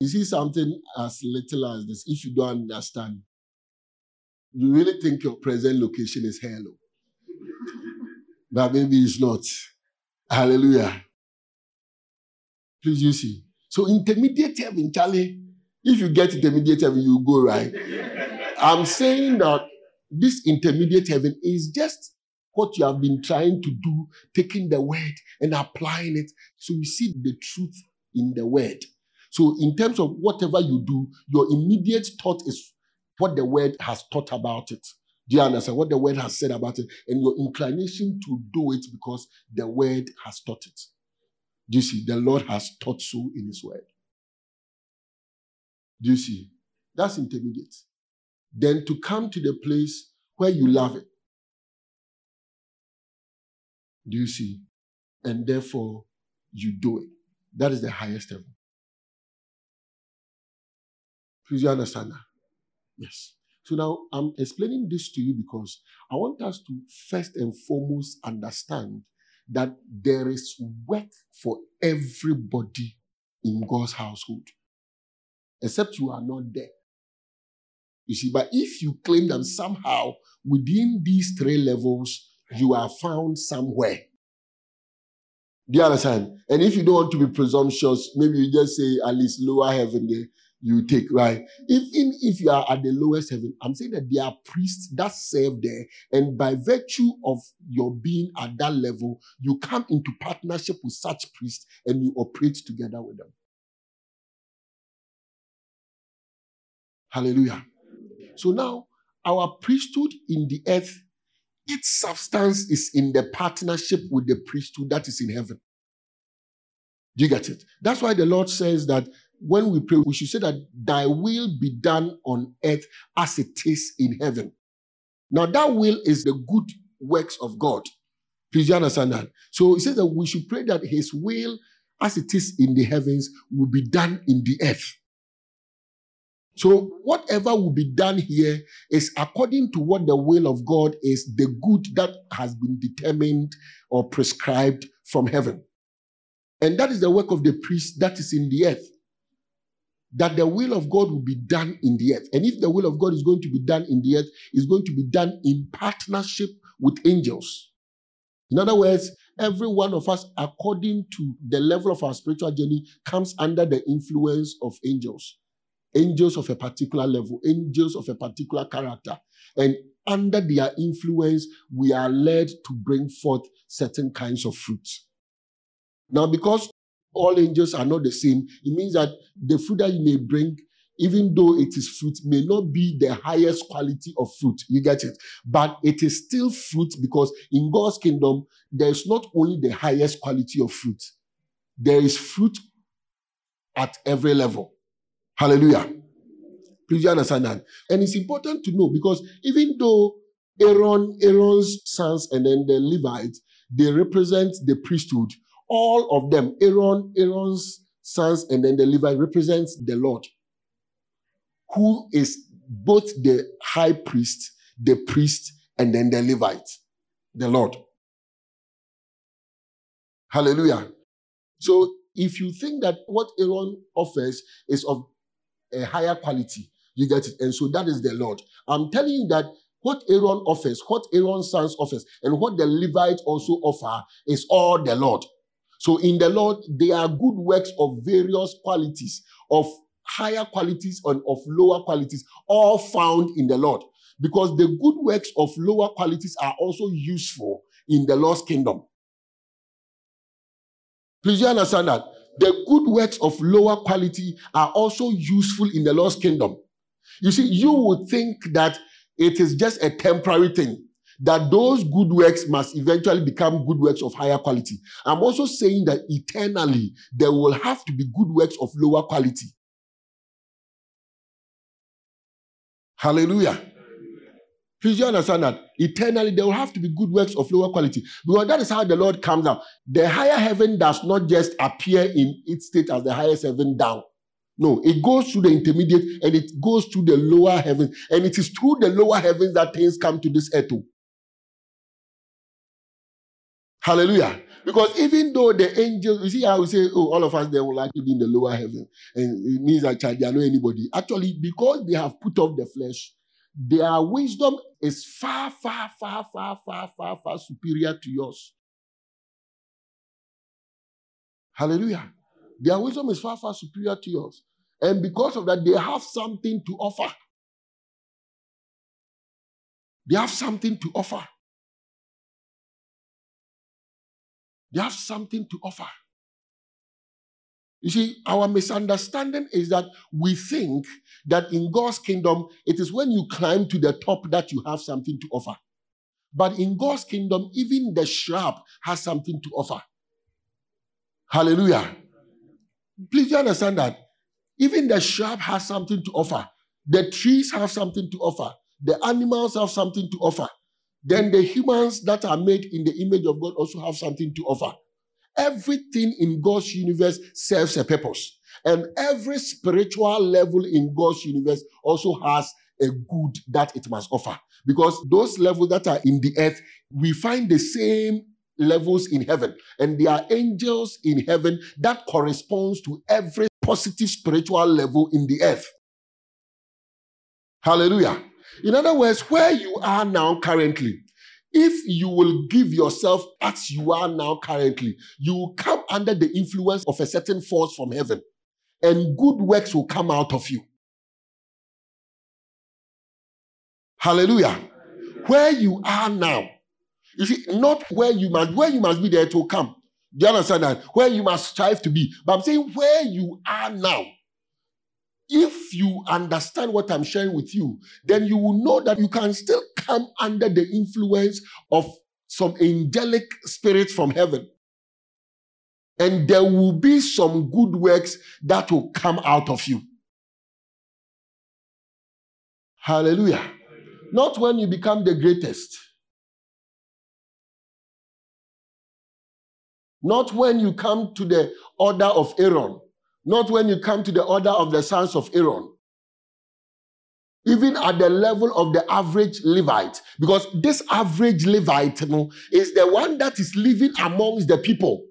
You see something as little as this, if you don't understand, you really think your present location is hello. Oh. but maybe it's not. Hallelujah. Please, you see. So intermediate heaven, Charlie, if you get intermediate heaven, you go right. I'm saying that this intermediate heaven is just what you have been trying to do, taking the word and applying it. So you see the truth in the word. So, in terms of whatever you do, your immediate thought is what the word has taught about it. Do you understand what the word has said about it? And your inclination to do it because the word has taught it. Do you see? The Lord has taught so in his word. Do you see? That's intermediate. Then to come to the place where you love it. Do you see? And therefore you do it. That is the highest level. Please, you understand that? Yes. So now I'm explaining this to you because I want us to first and foremost understand that there is work for everybody in God's household, except you are not there. You see, but if you claim that somehow within these three levels, you are found somewhere, do you understand? And if you don't want to be presumptuous, maybe you just say at least lower heaven there you take, right? Even if you are at the lowest heaven, I'm saying that there are priests that serve there. And by virtue of your being at that level, you come into partnership with such priests and you operate together with them. Hallelujah. So now, our priesthood in the earth its substance is in the partnership with the priesthood that is in heaven. Do you get it? That's why the Lord says that when we pray, we should say that thy will be done on earth as it is in heaven. Now, that will is the good works of God. Please understand that? So it says that we should pray that his will, as it is in the heavens, will be done in the earth. So, whatever will be done here is according to what the will of God is, the good that has been determined or prescribed from heaven. And that is the work of the priest that is in the earth. That the will of God will be done in the earth. And if the will of God is going to be done in the earth, it's going to be done in partnership with angels. In other words, every one of us, according to the level of our spiritual journey, comes under the influence of angels angels of a particular level, angels of a particular character. And under their influence, we are led to bring forth certain kinds of fruits. Now, because all angels are not the same, it means that the fruit that you may bring, even though it is fruit, may not be the highest quality of fruit. You get it? But it is still fruit because in God's kingdom, there's not only the highest quality of fruit, there is fruit at every level. Hallelujah. Please understand that? And it's important to know because even though Aaron, Aaron's sons and then the Levites, they represent the priesthood, all of them, Aaron, Aaron's sons and then the Levite represents the Lord, who is both the high priest, the priest, and then the Levite, the Lord. Hallelujah. So if you think that what Aaron offers is of a higher quality. You get it? And so that is the Lord. I'm telling you that what Aaron offers, what Aaron's sons offers, and what the Levite also offer is all the Lord. So in the Lord, there are good works of various qualities, of higher qualities and of lower qualities, all found in the Lord. Because the good works of lower qualities are also useful in the Lord's kingdom. Please you understand that? the good works of lower quality are also useful in the Lord's kingdom. You see, you would think that it is just a temporary thing. That those good works must eventually become good works of higher quality. I'm also saying that eternally there will have to be good works of lower quality. Hallelujah. Please you understand that eternally there will have to be good works of lower quality because that is how the Lord comes down. The higher heaven does not just appear in its state as the highest heaven down. No, it goes through the intermediate and it goes through the lower heavens, and it is through the lower heavens that things come to this earth. Oh. Hallelujah. Because even though the angels, you see how we say, oh, all of us they will likely be in the lower heaven, and it means that they are not anybody. Actually, because they have put off the flesh, their wisdom is far, far, far, far, far, far, far superior to yours. Hallelujah. Their wisdom is far, far superior to yours. And because of that, they have something to offer. They have something to offer. They have something to offer. You see, our misunderstanding is that we think that in God's kingdom, it is when you climb to the top that you have something to offer. But in God's kingdom, even the shrub has something to offer. Hallelujah. Please you understand that. Even the shrub has something to offer. The trees have something to offer. The animals have something to offer. Then the humans that are made in the image of God also have something to offer. Everything in God's universe serves a purpose. And every spiritual level in God's universe also has a good that it must offer. Because those levels that are in the earth, we find the same levels in heaven. And there are angels in heaven that corresponds to every positive spiritual level in the earth. Hallelujah. In other words, where you are now currently, if you will give yourself as you are now currently, you will come under the influence of a certain force from heaven, and good works will come out of you. Hallelujah. Where you are now, you see, not where you must, where you must be there to come. Do you understand that? Where you must strive to be. But I'm saying where you are now. If you understand what I'm sharing with you, then you will know that you can still come under the influence of some angelic spirits from heaven. And there will be some good works that will come out of you. Hallelujah. Not when you become the greatest. Not when you come to the order of Aaron. Not when you come to the order of the sons of Aaron. Even at the level of the average Levite, because this average Levite you know, is the one that is living amongst the people.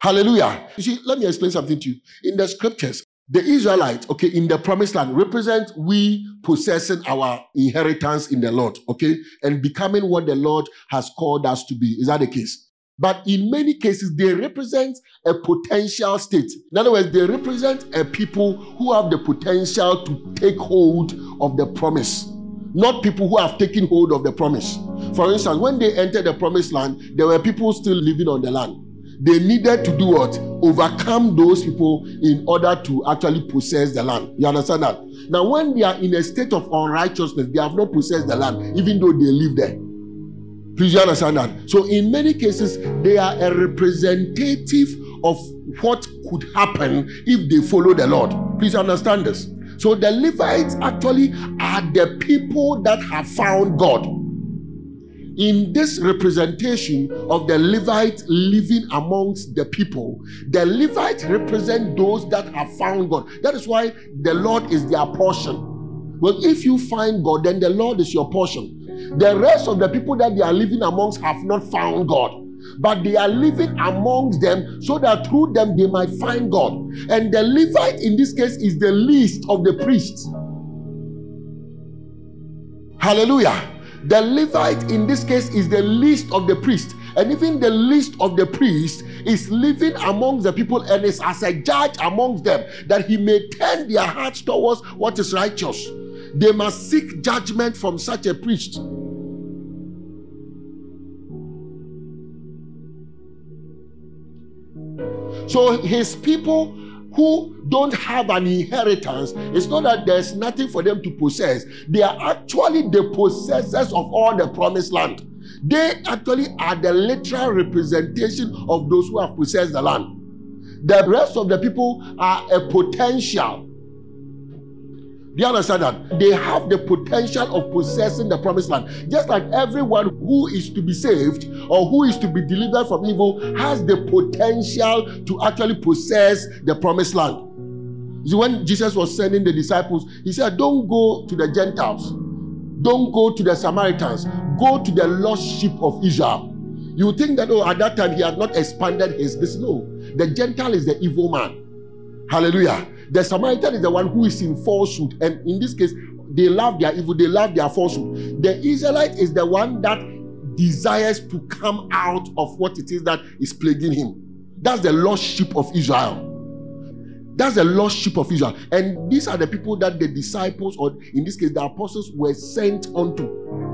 Hallelujah. You see, let me explain something to you. In the scriptures, the Israelites, okay, in the promised land represent we possessing our inheritance in the Lord, okay, and becoming what the Lord has called us to be. Is that the case? But in many cases, they represent a potential state. In other words, they represent a people who have the potential to take hold of the promise, not people who have taken hold of the promise. For instance, when they entered the promised land, there were people still living on the land. They needed to do what? Overcome those people in order to actually possess the land. You understand that? Now, when they are in a state of unrighteousness, they have not possessed the land, even though they live there. Please understand that? So, in many cases, they are a representative of what could happen if they follow the Lord. Please understand this. So, the Levites actually are the people that have found God. In this representation of the Levites living amongst the people, the Levites represent those that have found God. That is why the Lord is their portion. Well, if you find God, then the Lord is your portion. The rest of the people that they are living amongst have not found God. But they are living amongst them so that through them they might find God. And the Levite in this case is the least of the priests. Hallelujah. The Levite in this case is the least of the priests. And even the least of the priests is living amongst the people and is as a judge amongst them that he may turn their hearts towards what is righteous. They must seek judgment from such a priest. So his people who don't have an inheritance, it's not that there's nothing for them to possess. They are actually the possessors of all the promised land. They actually are the literal representation of those who have possessed the land. The rest of the people are a potential. Do you understand that? They have the potential of possessing the promised land. Just like everyone who is to be saved or who is to be delivered from evil has the potential to actually possess the promised land. See, when Jesus was sending the disciples, he said, Don't go to the Gentiles, don't go to the Samaritans, go to the lost sheep of Israel. You think that, oh, at that time he had not expanded his this. No, the Gentile is the evil man. Hallelujah. The Samaritan is the one who is in falsehood. And in this case, they love their evil, they love their falsehood. The Israelite is the one that desires to come out of what it is that is plaguing him. That's the lost sheep of Israel. That's the lost sheep of Israel. And these are the people that the disciples, or in this case, the apostles, were sent unto.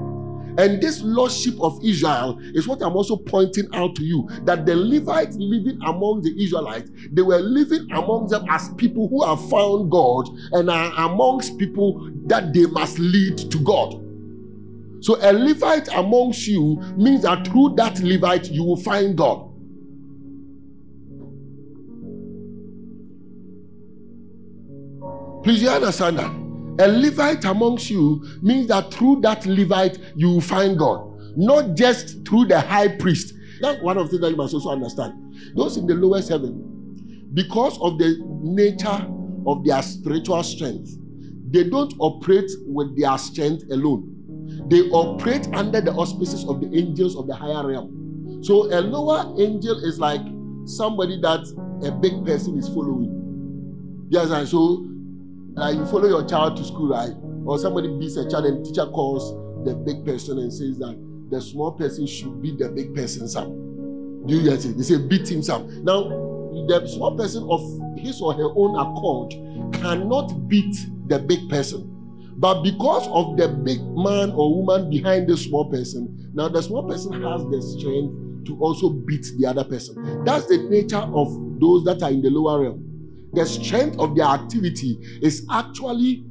And this lordship of Israel is what I'm also pointing out to you that the Levites living among the Israelites, they were living among them as people who have found God and are amongst people that they must lead to God. So a Levite amongst you means that through that Levite you will find God. Please, you understand that? A Levite amongst you means that through that Levite you will find God, not just through the high priest. That's one of the things that you must also understand. Those in the lowest heaven, because of the nature of their spiritual strength, they don't operate with their strength alone. They operate under the auspices of the angels of the higher realm. So a lower angel is like somebody that a big person is following. Yes, and so like you follow your child to school, right? Or somebody beats a child and teacher calls the big person and says that the small person should beat the big person some. Do you get it? They say beat him some. Now, the small person of his or her own accord cannot beat the big person. But because of the big man or woman behind the small person, now the small person has the strength to also beat the other person. That's the nature of those that are in the lower realm the strength of their activity is actually,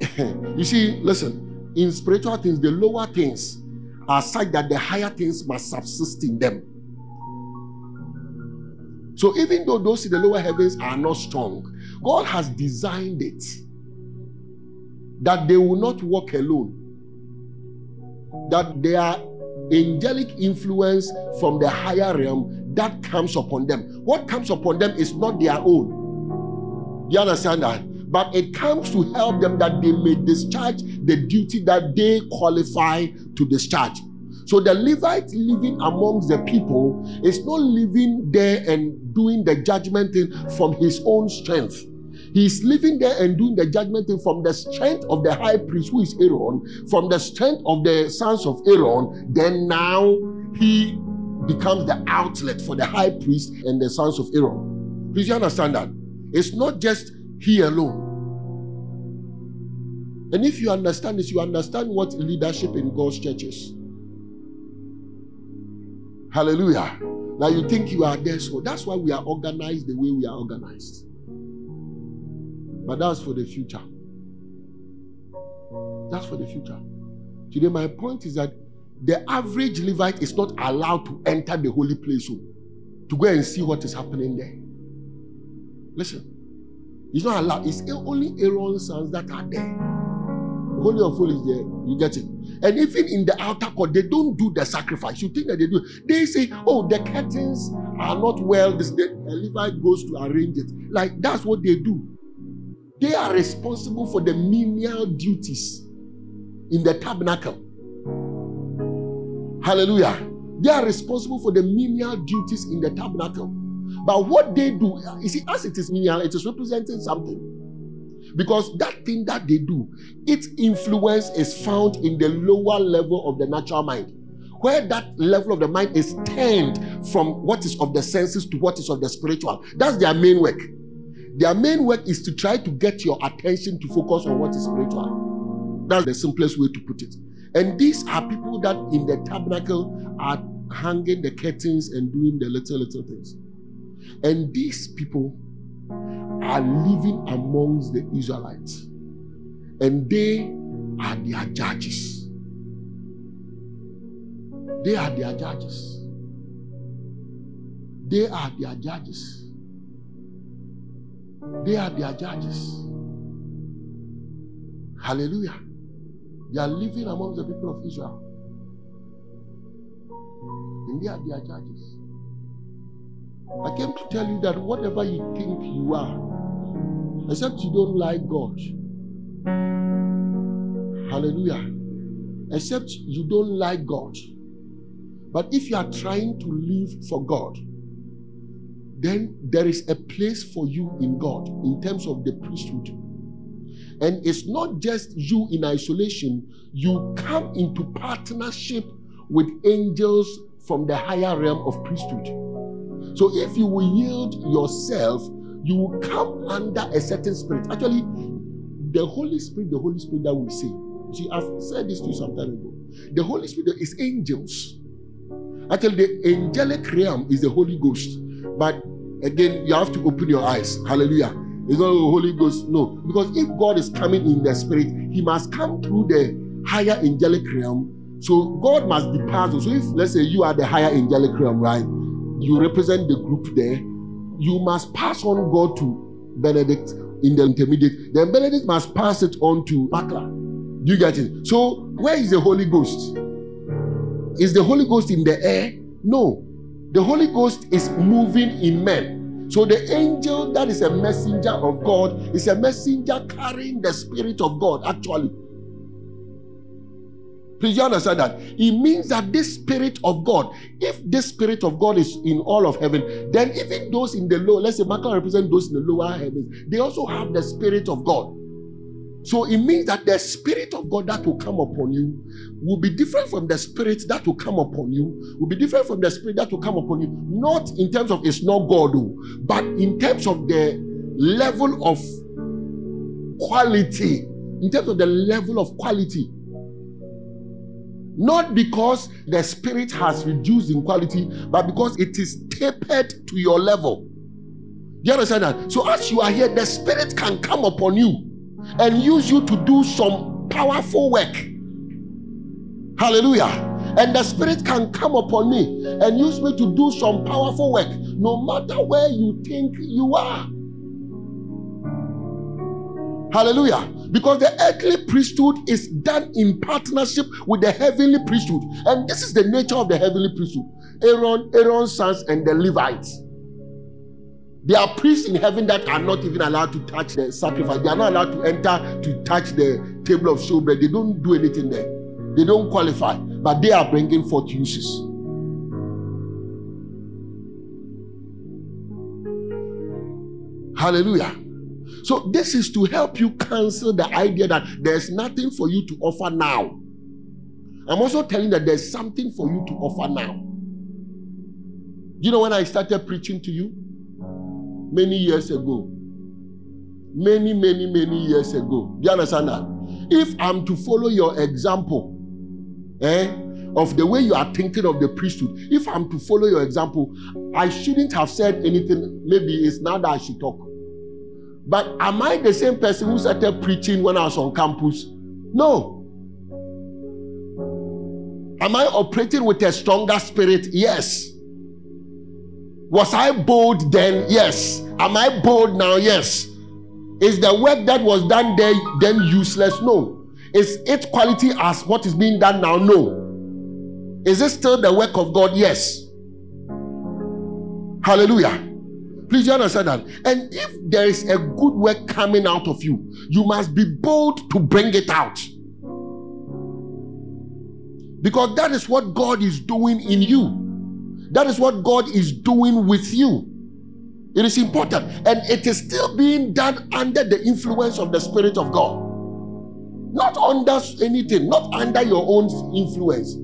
you see, listen, in spiritual things, the lower things are such that the higher things must subsist in them. So even though those in the lower heavens are not strong, God has designed it that they will not walk alone. That their angelic influence from the higher realm that comes upon them. What comes upon them is not their own. Do You understand that? But it comes to help them that they may discharge the duty that they qualify to discharge. So the Levite living amongst the people is not living there and doing the judgment thing from his own strength. He's living there and doing the judgment thing from the strength of the high priest, who is Aaron, from the strength of the sons of Aaron. Then now he becomes the outlet for the high priest and the sons of Aaron. Please, you understand that? It's not just he alone. And if you understand this, you understand what leadership in God's churches. Hallelujah. Now you think you are there, so that's why we are organized the way we are organized. But that's for the future. That's for the future. Today, my point is that the average Levite is not allowed to enter the holy place oh, to go and see what is happening there. Listen, he's not allowed. It's only Aaron's sons that are there. The Holy of Holies there, you get it. And even in the outer court, they don't do the sacrifice. You think that they do. They say, oh, the curtains are not well. This the Levite goes to arrange it. Like that's what they do. They are responsible for the menial duties in the tabernacle. Hallelujah. They are responsible for the menial duties in the tabernacle. But what they do, you see, as it is menial, it is representing something. Because that thing that they do, its influence is found in the lower level of the natural mind. Where that level of the mind is turned from what is of the senses to what is of the spiritual. That's their main work. Their main work is to try to get your attention to focus on what is spiritual. That's the simplest way to put it. And these are people that in the tabernacle are hanging the curtains and doing the little, little things. And these people are living amongst the Israelites, and they are their judges. They are their judges. They are their judges. They are their judges. Hallelujah. They are living among the people of Israel. And they are their judges. I came to tell you that whatever you think you are, except you don't like God, hallelujah, except you don't like God, but if you are trying to live for God, then there is a place for you in God in terms of the priesthood. And it's not just you in isolation, you come into partnership with angels from the higher realm of priesthood. So if you will yield yourself, you will come under a certain spirit. Actually, the Holy Spirit, the Holy Spirit that we see. See, I've said this to you some time ago. The Holy Spirit is angels. Actually, the angelic realm is the Holy Ghost. But again, you have to open your eyes. Hallelujah. It's not the Holy Ghost. No. Because if God is coming in the spirit, he must come through the higher angelic realm. So God must be passed. So if let's say you are the higher angelic realm, right? You represent the group there, you must pass on God to Benedict in the intermediate. Then Benedict must pass it on to Bakla. Do you get it? So where is the Holy Ghost? Is the Holy Ghost in the air? No. The Holy Ghost is moving in men. So the angel that is a messenger of God is a messenger carrying the Spirit of God, actually. Please you understand that? It means that this Spirit of God, if this Spirit of God is in all of heaven, then even those in the low, let's say Michael represent those in the lower heavens, they also have the Spirit of God. So it means that the Spirit of God that will come upon you will be different from the Spirit that will come upon you, will be different from the Spirit that will come upon you, not in terms of it's not God, oh, but in terms of the level of quality, in terms of the level of quality. Not because the Spirit has reduced in quality, but because it is tapered to your level. You understand that? So as you are here, the Spirit can come upon you and use you to do some powerful work. Hallelujah. And the Spirit can come upon me and use me to do some powerful work, no matter where you think you are. Hallelujah. Because the earthly priesthood is done in partnership with the heavenly priesthood. And this is the nature of the heavenly priesthood Aaron, Aaron's sons, and the Levites. There are priests in heaven that are not even allowed to touch the sacrifice. They are not allowed to enter to touch the table of showbread. They don't do anything there. They don't qualify, but they are bringing forth uses. Hallelujah. So, this is to help you cancel the idea that there's nothing for you to offer now. I'm also telling that there's something for you to offer now. You know, when I started preaching to you, many years ago. Many, many, many years ago. Do you understand that? If I'm to follow your example, eh, of the way you are thinking of the priesthood, if I'm to follow your example, I shouldn't have said anything. Maybe it's now that I should talk. But am I the same person who started preaching when I was on campus? No. Am I operating with a stronger spirit? Yes. Was I bold then? Yes. Am I bold now? Yes. Is the work that was done there then useless? No. Is its quality as what is being done now? No. Is it still the work of God? Yes. Hallelujah. Please you understand that. And if there is a good work coming out of you, you must be bold to bring it out. Because that is what God is doing in you. That is what God is doing with you. It is important. And it is still being done under the influence of the Spirit of God. Not under anything, not under your own influence.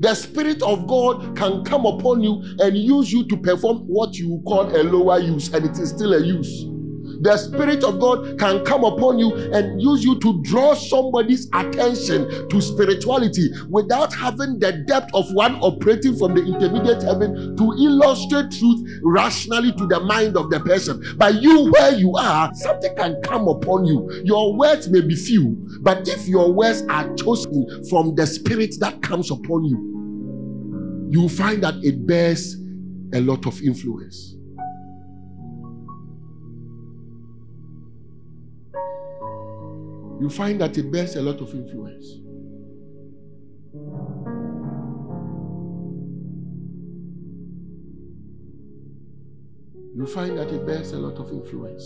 The Spirit of God can come upon you and use you to perform what you call a lower use, and it is still a use. The Spirit of God can come upon you and use you to draw somebody's attention to spirituality without having the depth of one operating from the intermediate heaven to illustrate truth rationally to the mind of the person. But you, where you are, something can come upon you. Your words may be few, but if your words are chosen from the Spirit that comes upon you, you find that it bears a lot of influence. You find that it bears a lot of influence. You find that it bears a lot of influence.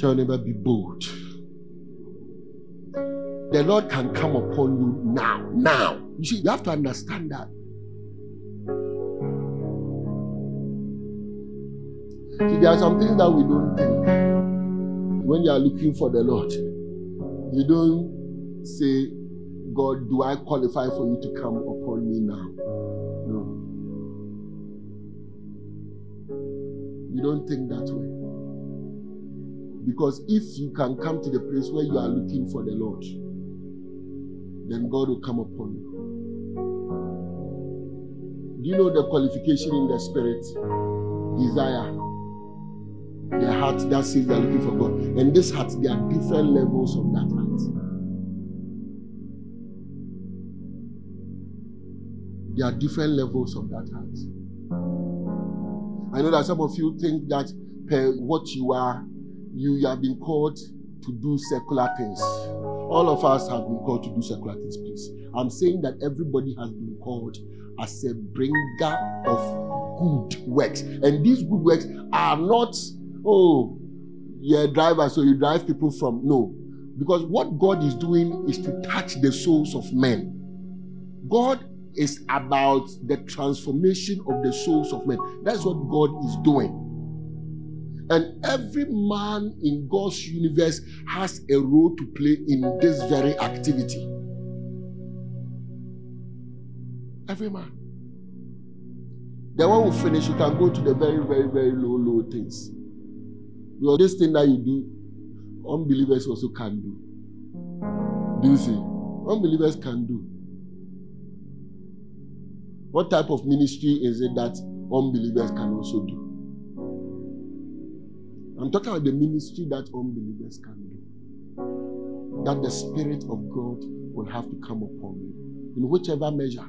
Tell neighbor, be bold. The Lord can come upon you now. Now. You see, you have to understand that. See, there are some things that we don't think. When you are looking for the Lord, you don't say, God, do I qualify for you to come upon me now? No. You don't think that way. Because if you can come to the place where you are looking for the Lord, then God will come upon you. Do you know the qualification in the spirit? Desire. The heart that says they're looking for God. And this heart, there are different levels of that heart. There are different levels of that heart. I know that some of you think that per what you are, you have been called to do secular things. All of us have been called to do secular things, please. I'm saying that everybody has been called as a bringer of good works. And these good works are not, oh, you're a driver, so you drive people from. No. Because what God is doing is to touch the souls of men. God is about the transformation of the souls of men. That's what God is doing. And every man in God's universe has a role to play in this very activity. Every man. Then when we finish, you can go to the very, very, very low, low things. Because this thing that you do, unbelievers also can do. Do you see? Unbelievers can do. What type of ministry is it that unbelievers can also do? I'm talking about the ministry that unbelievers can do. That the Spirit of God will have to come upon you in whichever measure.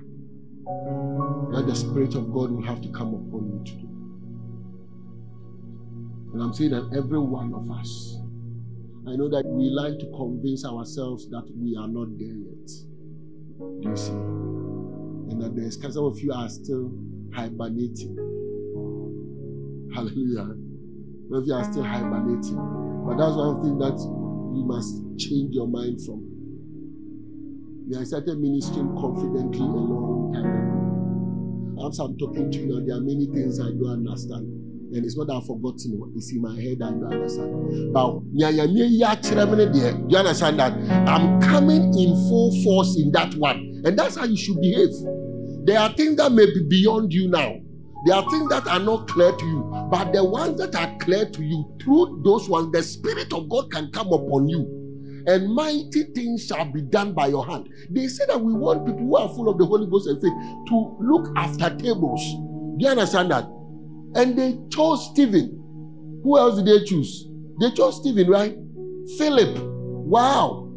That the Spirit of God will have to come upon you. And I'm saying that every one of us, I know that we like to convince ourselves that we are not there yet. Do you see? And that there's some of you are still hibernating. Hallelujah. Some of you are still hibernating. But that's one thing that you must change your mind from. We have started ministering confidently a long time ago. As I'm talking to you now, there are many things I don't understand. And it's not that I've forgotten what is in my head, I don't understand. But do you understand that? I'm coming in full force in that one. And that's how you should behave. There are things that may be beyond you now. There are things that are not clear to you, but the ones that are clear to you, through those ones, the Spirit of God can come upon you. And mighty things shall be done by your hand. They say that we want people who are full of the Holy Ghost and faith to look after tables. Do you understand that? And they chose Stephen. Who else did they choose? They chose Stephen, right? Philip. Wow.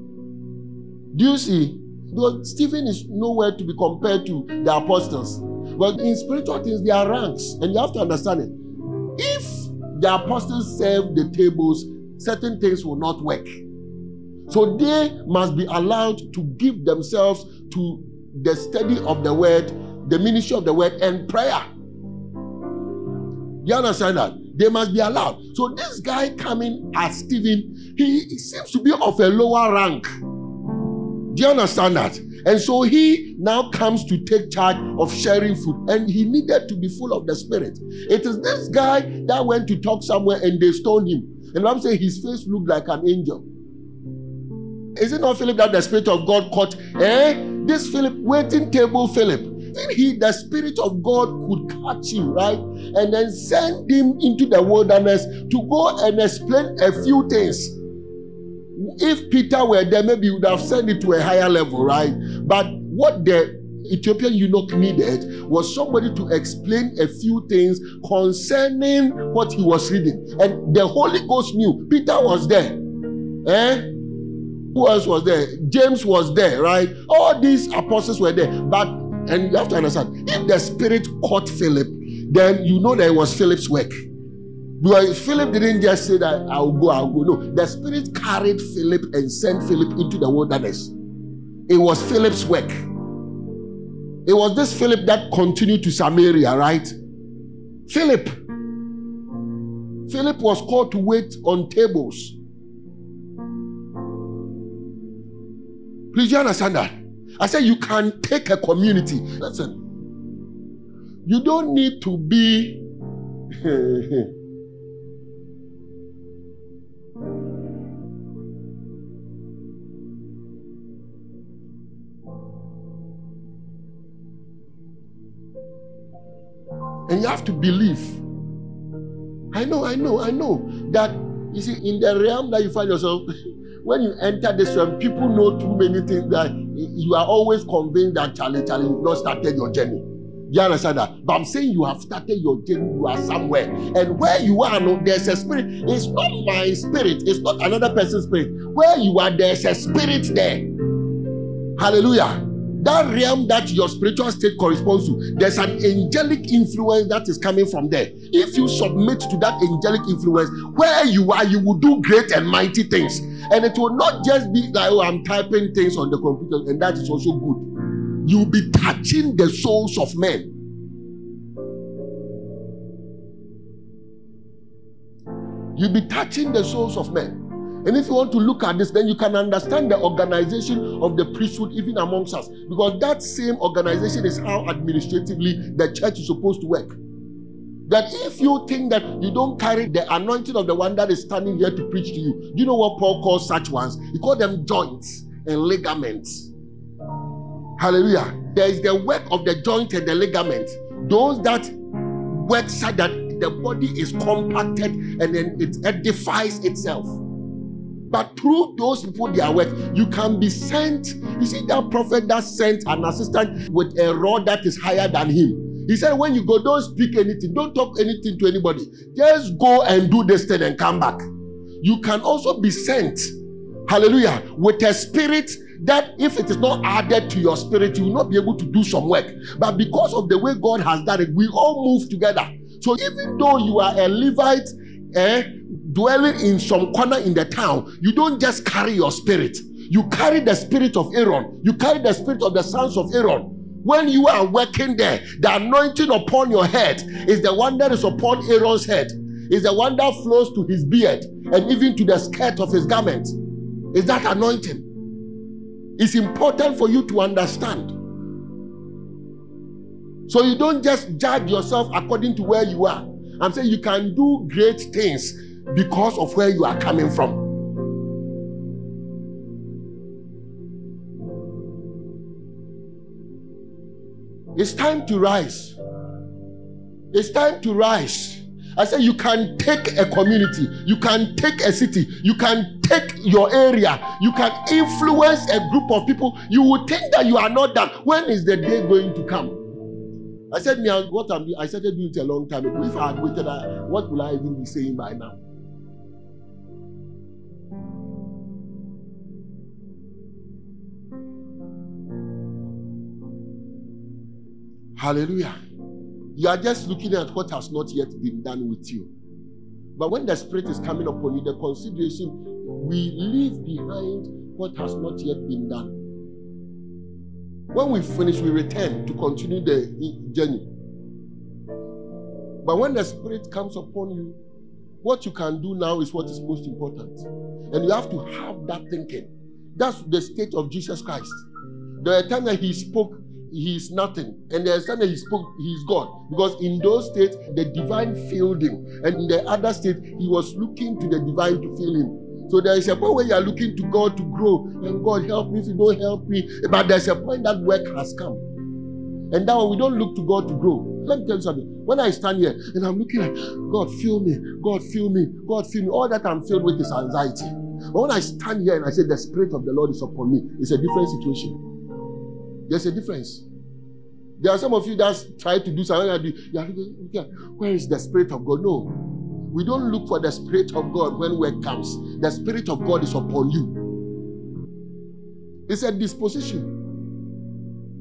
Do you see? Because Stephen is nowhere to be compared to the apostles. But in spiritual things, there are ranks, and you have to understand it. If the apostles serve the tables, certain things will not work. So they must be allowed to give themselves to the study of the word, the ministry of the word, and prayer. You understand that? They must be allowed. So this guy coming as Stephen, he seems to be of a lower rank. Do you understand that? And so he now comes to take charge of sharing food, and he needed to be full of the Spirit. It is this guy that went to talk somewhere and they stoned him. And I'm saying his face looked like an angel. Is it not Philip that the Spirit of God caught? Eh? This Philip, waiting table Philip. Even he, the Spirit of God, could catch him, right? And then send him into the wilderness to go and explain a few things. If Peter were there, maybe he would have sent it to a higher level, right? But what the Ethiopian eunuch needed was somebody to explain a few things concerning what he was reading. And the Holy Ghost knew Peter was there. Eh? Who else was there? James was there, right? All these apostles were there. But, and you have to understand, if the Spirit caught Philip, then you know that it was Philip's work. Because Philip didn't just say that I'll go, I'll go. No, the Spirit carried Philip and sent Philip into the wilderness. It was Philip's work. It was this Philip that continued to Samaria, right? Philip. Philip was called to wait on tables. Please, you understand that? I said you can take a community. Listen, you don't need to be. and you have to believe. I know, I know, I know that you see in the realm that you find yourself. when you enter this realm, people know too many things that you are always convinced that Charlie, Charlie, you've not started your journey. You understand that? But I'm saying you have started your journey, you are somewhere. And where you are, no, there's a spirit. It's not my spirit, it's not another person's spirit. Where you are, there's a spirit there. Hallelujah. That realm that your spiritual state corresponds to, there's an angelic influence that is coming from there. If you submit to that angelic influence, where you are, you will do great and mighty things. And it will not just be like, oh, I'm typing things on the computer, and that is also good. You'll be touching the souls of men. You'll be touching the souls of men. And if you want to look at this, then you can understand the organization of the priesthood even amongst us. Because that same organization is how administratively the church is supposed to work. That if you think that you don't carry the anointing of the one that is standing here to preach to you, do you know what Paul calls such ones? He called them joints and ligaments. Hallelujah. There is the work of the joint and the ligament. Those that work so that the body is compacted and then it edifies itself. But through those people, their work, you can be sent. You see, that prophet that sent an assistant with a rod that is higher than him. He said, When you go, don't speak anything, don't talk anything to anybody. Just go and do this thing and come back. You can also be sent, hallelujah, with a spirit that if it is not added to your spirit, you will not be able to do some work. But because of the way God has done it, we all move together. So even though you are a Levite, eh, dwelling in some corner in the town, you don't just carry your spirit. You carry the spirit of Aaron. You carry the spirit of the sons of Aaron. When you are working there, the anointing upon your head is the one that is upon Aaron's head, is the one that flows to his beard and even to the skirt of his garment. Is that anointing? It's important for you to understand. So you don't just judge yourself according to where you are. I'm saying you can do great things because of where you are coming from. It's time to rise. It's time to rise. I say you can take a community, you can take a city, you can take your area, you can influence a group of people. You would think that you are not done. When is the day going to come? I said, me, what I'm, I started doing it a long time ago. If I had waited, what will I even be saying by now? Hallelujah. You are just looking at what has not yet been done with you. But when the Spirit is coming upon you, the consideration, we leave behind what has not yet been done. When we finish, we return to continue the journey. But when the Spirit comes upon you, what you can do now is what is most important. And you have to have that thinking. That's the state of Jesus Christ. The time that he spoke, he is nothing. And the time that he spoke, he is God. Because in those states, the divine filled him. And in the other state, he was looking to the divine to fill him. So there is a point where you are looking to God to grow. And God, help me if you don't help me. But there's a point that work has come. And one, we don't look to God to grow. Let me tell you something. When I stand here and I'm looking at God, fill me, God, fill me, God, fill me, all that I'm filled with is anxiety. But when I stand here and I say, The Spirit of the Lord is upon me, it's a different situation. There's a difference. There are some of you that try to do something. You are looking, where is the Spirit of God? No. We don't look for the Spirit of God when work comes. The Spirit of God is upon you. It's a disposition.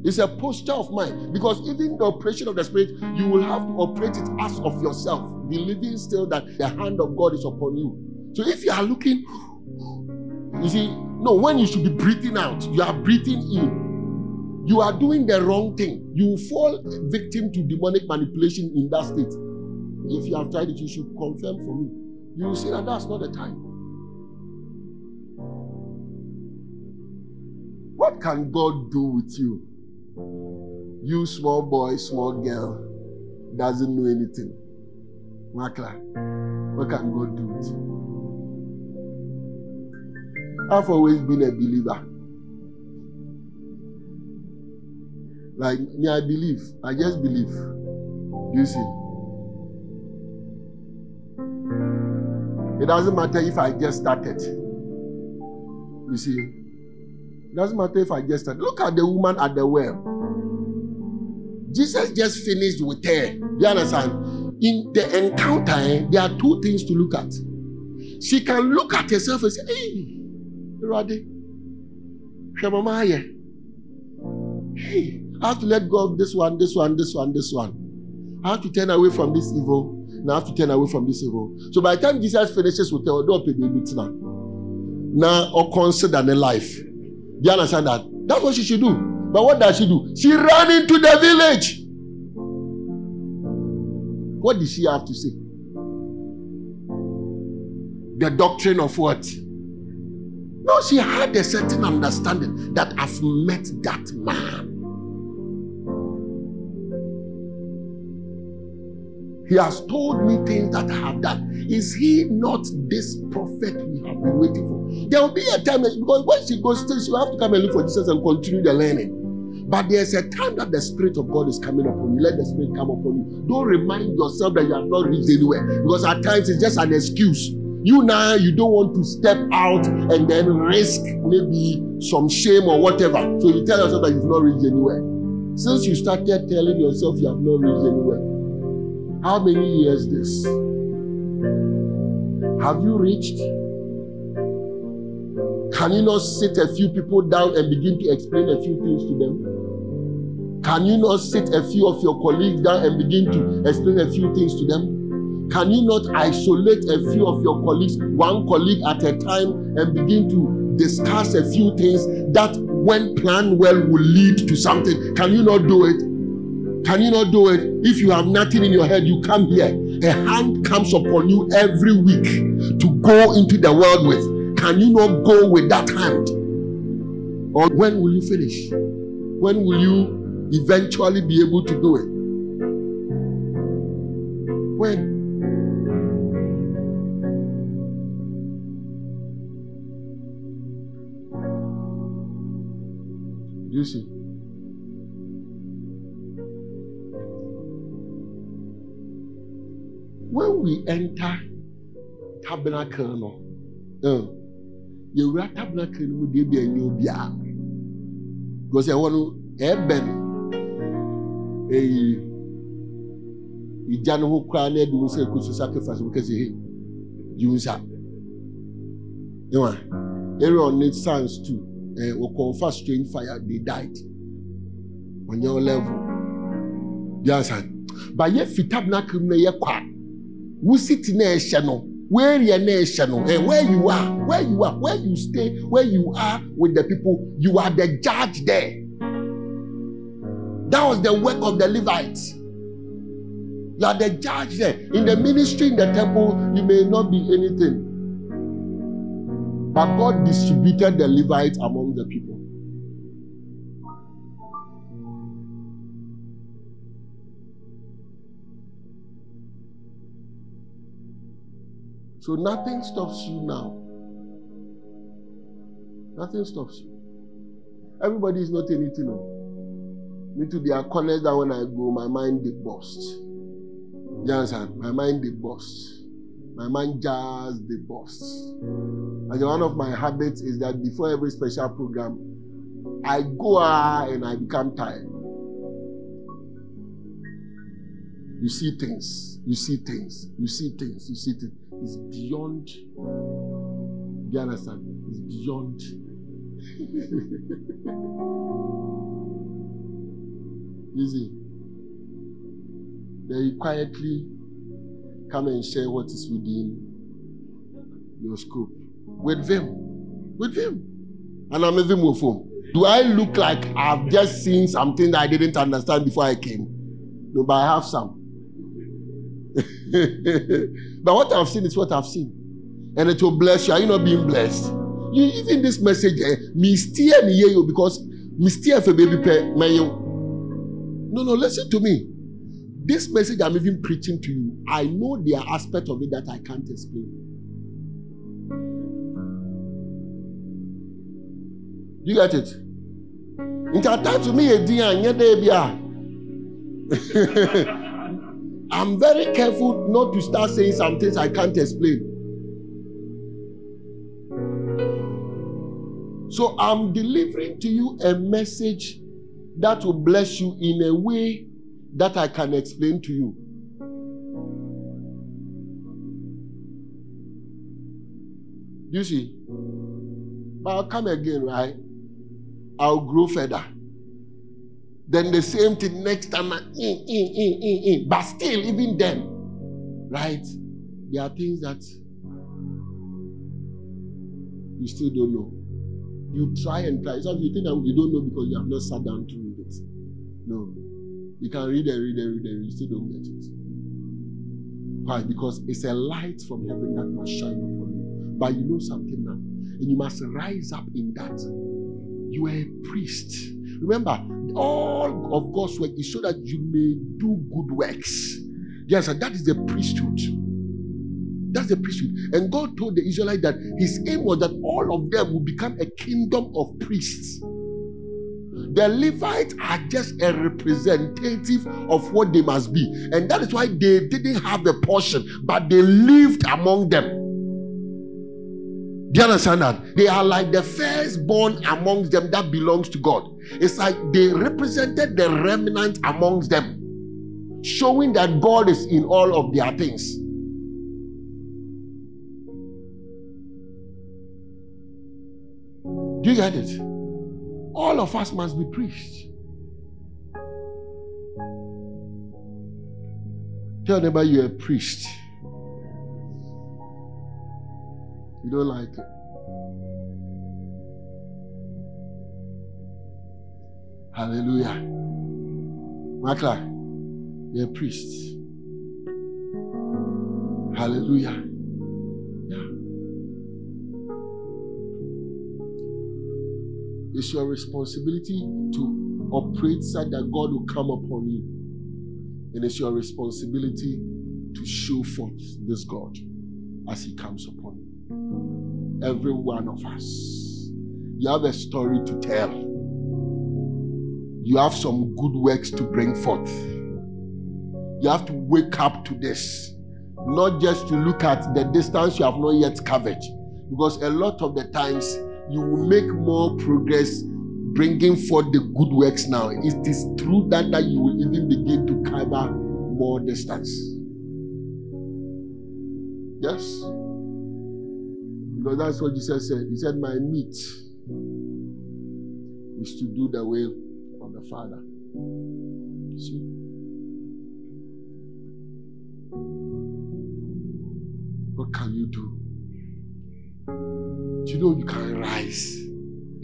It's a posture of mind. Because even the operation of the Spirit, you will have to operate it as of yourself, believing still that the hand of God is upon you. So if you are looking, you see, no, when you should be breathing out, you are breathing in. You are doing the wrong thing. You fall victim to demonic manipulation in that state. If you have tried it, you should confirm for me. You will see that that's not the time. What can God do with you? You small boy, small girl, doesn't know anything. Makla, what can God do with you? I've always been a believer. Like me, I believe. I just believe. You see. It doesn't matter if I just started. You see. It doesn't matter if I just started. Look at the woman at the well. Jesus just finished with her. Do you understand? In the encounter, eh, there are two things to look at. She can look at herself and say, Hey, Radi, Hey, I have to let go of this one, this one, this one, this one. I have to turn away from this evil. Now have to turn away from this evil. So by the time Jesus finishes with baby now or consider the life. Do you understand that? That's what she should do. But what does she do? She ran into the village. What did she have to say? The doctrine of what? No, she had a certain understanding that I've met that man. He has told me things that I have done. Is he not this prophet we have been waiting for? There will be a time because when she goes still, she will have to come and look for Jesus and continue the learning. But there's a time that the Spirit of God is coming upon you. Let the Spirit come upon you. Don't remind yourself that you have not reached anywhere because at times it's just an excuse. You now you don't want to step out and then risk maybe some shame or whatever. So you tell yourself that you've not reached anywhere. Since you started telling yourself you have not reached anywhere, how many years this? Have you reached? Can you not sit a few people down and begin to explain a few things to them? Can you not sit a few of your colleagues down and begin to explain a few things to them? Can you not isolate a few of your colleagues, one colleague at a time, and begin to discuss a few things that, when planned well, will lead to something? Can you not do it? Can you not do it? If you have nothing in your head, you come here. A hand comes upon you every week to go into the world with. Can you not go with that hand? Or when will you finish? When will you eventually be able to do it? When? We enter tabernacle no uh, yɛwura tabernacle no mu deɛ bi ɛnyɛ obiara because ɛwɔ no ɛbɛn ɛyi ìgya no ho koraa na ɛde nsa ekusu sacrifice wɔn kɛse he yi nsa. Ɛwɔ aaron ne sons too ɛɛ wɔkɔnfa strange fire they died. Wɔnyɛ wɔn level. Di ansa. Ba yɛ fi tabernacle mu na yɛ kɔ a wusiti na ɛhyɛ no wɛrɛ na ɛhyɛ no ɛ where you are? Where you are? Where you stay? Where you are with the people? You are the judge there. That was the work of the levites. You are the judge there. In the ministry in the temple you may not be anything. But god distributed the levites among the people So nothing stops you now. Nothing stops you. Everybody is not anything. No. Me too, there are that when I go, my mind they bust. You understand? My mind they bust. My mind just they bust. And one of my habits is that before every special program, I go out and I become tired. You see things, you see things, you see things, you see things. It's beyond. Do you understand? It's beyond. you see, then you quietly come and share what is within your scope with them, with them, and I'm even with them. Do I look like I've just seen something that I didn't understand before I came? No, but I have some. but what I've seen is what I've seen. And it will bless you. Are you not being blessed? You even this message, eh, me steer me you because me steer for baby pay No, no, listen to me. This message I'm even preaching to you, I know there are aspects of it that I can't explain. You get it? Intertime to me a dear I'm very careful not to start saying some things I can't explain. So I'm delivering to you a message that will bless you in a way that I can explain to you. You see, but I'll come again, right? I'll grow further. Then the same thing next time, in, in, in, in. But still, even then, right? There are things that you still don't know. You try and try. So you think that you don't know because you have not sat down to read it. No. You can read and read and read and you still don't get it. Why? Because it's a light from heaven that must shine upon you. But you know something now. And you must rise up in that. You are a priest. Remember, all of God's work is so that you may do good works. Yes, and that is the priesthood. That's the priesthood. And God told the Israelites that his aim was that all of them would become a kingdom of priests. The Levites are just a representative of what they must be. And that is why they didn't have a portion, but they lived among them. Do you understand that? They are like the firstborn amongst them that belongs to God. It's like they represented the remnant amongst them, showing that God is in all of their things. Do you get it? All of us must be priests. Tell neighbor you're a priest. You don't like it. Hallelujah. Makla, you're a priest. Hallelujah. Yeah. It's your responsibility to operate such that God will come upon you. And it's your responsibility to show forth this God as He comes upon you every one of us. You have a story to tell. You have some good works to bring forth. You have to wake up to this, not just to look at the distance you have not yet covered. Because a lot of the times you will make more progress bringing forth the good works now. It is through that that you will even begin to cover more distance. Yes. Because that's what Jesus said. He said, My meat is to do the will of the Father. See? What can you do? Do you know you can rise?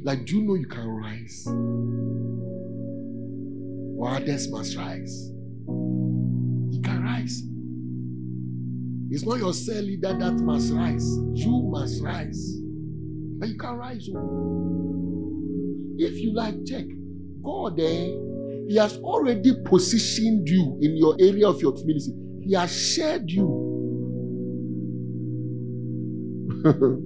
Like, do you know you can rise? Or others must rise. You can rise. It's not your cell leader that must rise. You must rise. And you can rise. Oh. If you like, check. God, eh, He has already positioned you in your area of your community. He has shared you.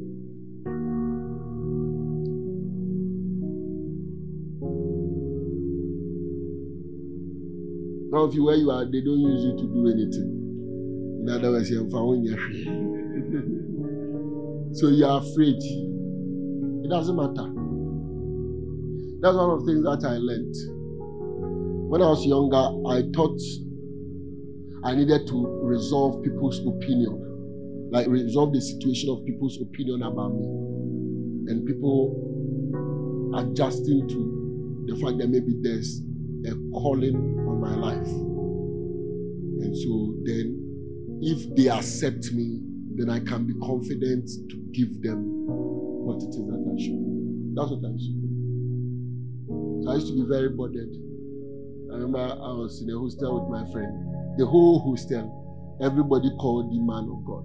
Some of you where you are, they don't use you to do anything. In other words, So you are afraid. It doesn't matter. That's one of the things that I learned. When I was younger, I thought I needed to resolve people's opinion, like resolve the situation of people's opinion about me, and people adjusting to the fact that maybe there's a calling on my life. And so then, if they accept me, then I can be confident to give them what it is that I should. That's what I should. So I used to be very bothered. I remember I was in a hostel with my friend the whole hostel, everybody called the man of God.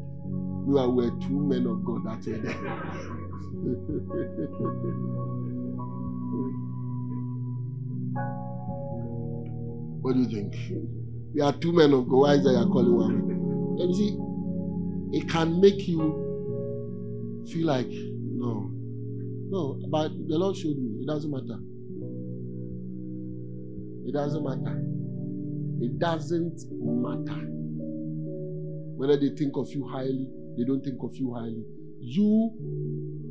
We were two men of God that were what do you think? We are two men of God. Why is that you're calling one? And see, it can make you feel like, no, no, but the Lord showed me. It doesn't matter. It doesn't matter. It doesn't matter. Whether they think of you highly, they don't think of you highly. You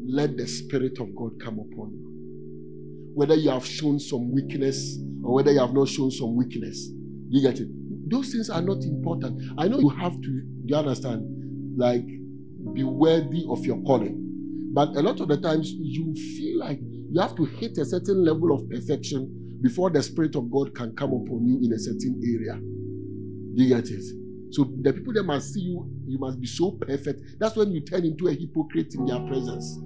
let the Spirit of God come upon you. Whether you have shown some weakness or whether you have not shown some weakness. You get it? Those things are not important. I know you have to, you understand? Like, be worthy of your calling. But a lot of the times you feel like you have to hit a certain level of perfection before the Spirit of God can come upon you in a certain area. You get it? So the people that must see you, you must be so perfect. That's when you turn into a hypocrite in their presence.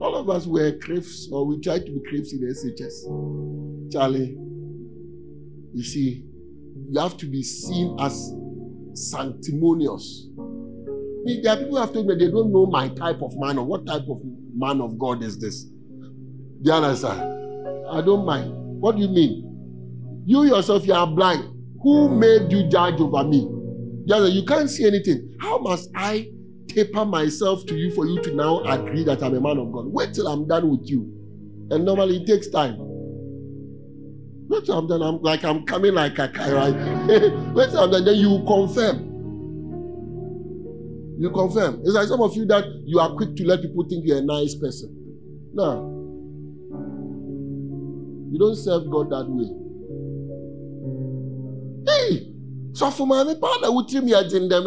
All of us were craves, or we try to be craves in SHS. Charlie, you see, you have to be seen as sanctimonious. There are people who have told me they don't know my type of man or what type of man of God is this. Do you understand? I don't mind. What do you mean? You yourself, you are blind. Who made you judge over me? You can't see anything. How must I taper myself to you for you to now agree that I'm a man of God? Wait till I'm done with you. And normally it takes time. Wait till I'm. I'm like I'm coming like a guy, right? Wait I'm. Then you confirm. You confirm. It's like some of you that you are quick to let people think you're a nice person. No. You don't serve God that way. Hey, so for my partner, would treat me as in them.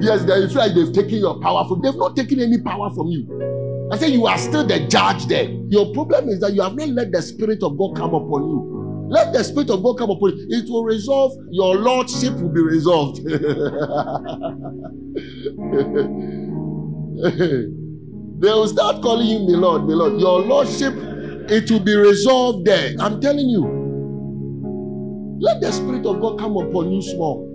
Yes, they feel like they've taken your power from. They've not taken any power from you. I say you are still the judge there. Your problem is that you have not let the Spirit of God come upon you. Let the Spirit of God come upon you. It will resolve. Your lordship will be resolved. they will start calling you, my Lord, my Lord. Your lordship it will be resolved there. I'm telling you. Let the Spirit of God come upon you small.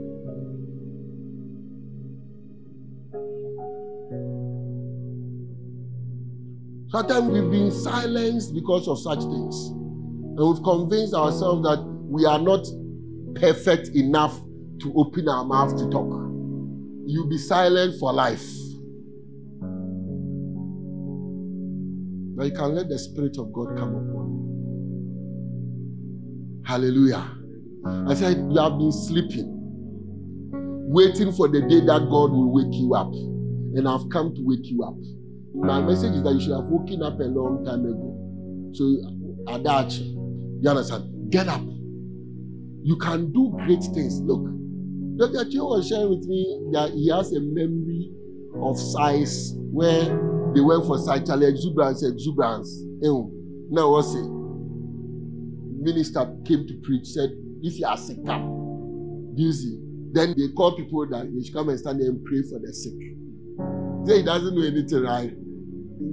Sometimes we've been silenced because of such things. And we've convinced ourselves that we are not perfect enough to open our mouth to talk. You'll be silent for life. But you can let the Spirit of God come upon you. Hallelujah. I said, You have been sleeping, waiting for the day that God will wake you up. And I've come to wake you up. My message is that you should have woken up a long time ago. So, Adachi, you understand? Get up. You can do great things. Look, Dr. Chio was sharing with me that he has a memory of size where they went for sexual exuberance, exuberance. Now what's it? Minister came to preach, said, if you are sick, come. Then they call people that they should come and stand there and pray for the sick. Say he doesn't know anything, right?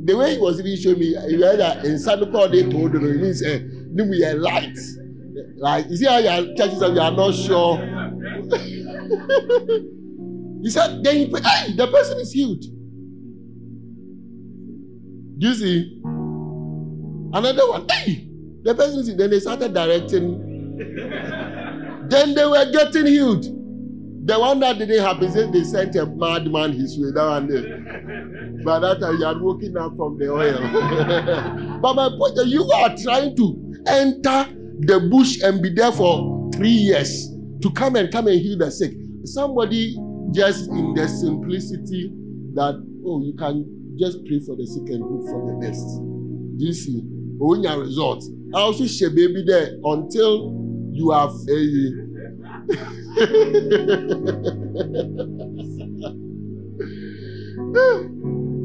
The way he was even showing me, you heard that in Sandokan they told him, it means uh, we are light. Like, you see how your churches are, you are not sure. he said, then he, hey, the person is healed. Do you see? Another one. Hey, the person. Then they started directing. then they were getting healed. The one that didn't happen, said they sent a madman his way. That one there. By that time, you are woken up from the oil. but my point is, you are trying to enter the bush and be there for three years to come and come and heal the sick. Somebody just in the simplicity that oh you can just pray for the sick and hope for the best. Do you see? Own your results. I also share baby there until you have a.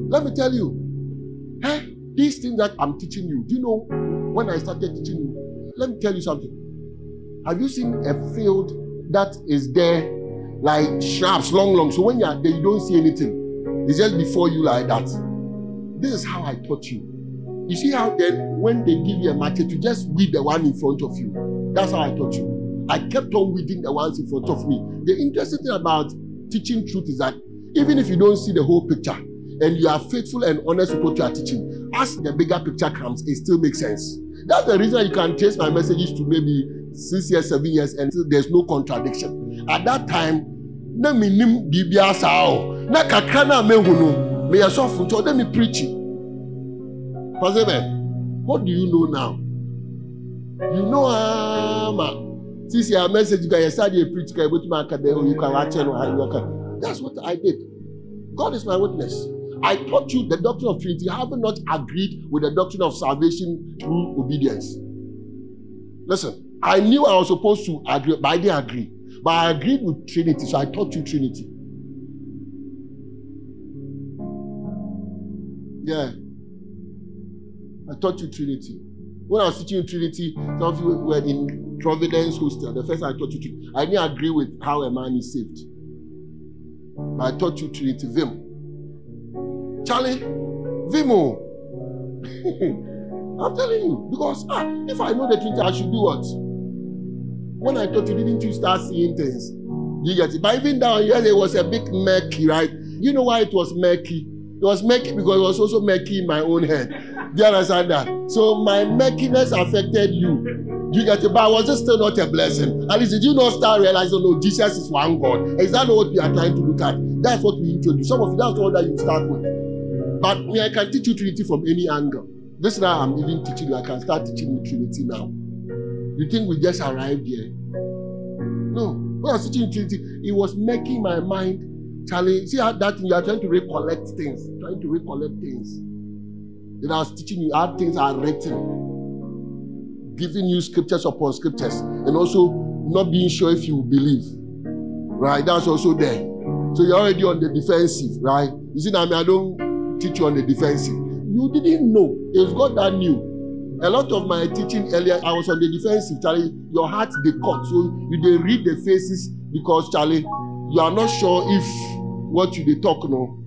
Let me tell you, eh, these things that I'm teaching you, do you know when I started teaching you? Let me tell you something. Have you seen a field that is there like shrubs, long, long? So when you are there, you don't see anything. It's just before you like that. This is how I taught you. You see how then when they give you a market, you just weed the one in front of you. That's how I taught you. I kept on weeding the ones in front of me. The interesting thing about teaching truth is that even if you don't see the whole picture, and you are faithful and honest with what you are teaching, as the bigger picture comes, it still makes sense. That's the reason you can trace my messages to maybe six years, seven years, and there's no contradiction. At that time, na mi nim biribi asa o na kakra na mehu no me yɛ sɔfo nti ɔde mi preach pasebe what do you know now you know ah, ama sisi a message ka yɛ sa de preach ka ebetumi aka dɛ o you can akyɛ no ayi aka that's what I did God is my witness. I taught you the doctrine of Trinity, have not agreed with the doctrine of salvation through obedience. Listen, I knew I was supposed to agree, but I didn't agree. But I agreed with Trinity, so I taught you Trinity. Yeah. I taught you Trinity. When I was teaching you Trinity, some of you were in Providence Hostel. The first I taught you to, I didn't agree with how a man is saved. But I taught you Trinity. Vim. Charlie, Vimo. I'm telling you. Because ah, if I know the truth, I should do what? When I taught you, didn't you start seeing things? You get it? But even down here, there was a big murky, right? You know why it was murky? It was making because it was also making my own head. Do you understand that? So my murkiness affected you. Do you get it? But was it still not a blessing? At least did you not start realizing, oh, no, Jesus is one God? Is that not what we are trying to look at? That's what we introduce. Some of you, that's all that you start with. But I can teach you Trinity from any angle. This now I'm even teaching you. I can start teaching you Trinity now. You think we just arrived here? No. When I was teaching Trinity, it was making my mind Charlie, see how that you are trying to recollect things, trying to recollect things. Then I was teaching you how things are written, giving you scriptures upon scriptures, and also not being sure if you believe. Right? That's also there. So you're already on the defensive, right? You see, I, mean, I don't teach you on the defensive. You didn't know. It was God that knew. A lot of my teaching earlier, I was on the defensive. Charlie, your heart they cut. So you they read the faces because Charlie, you are not sure if what you dey talk no.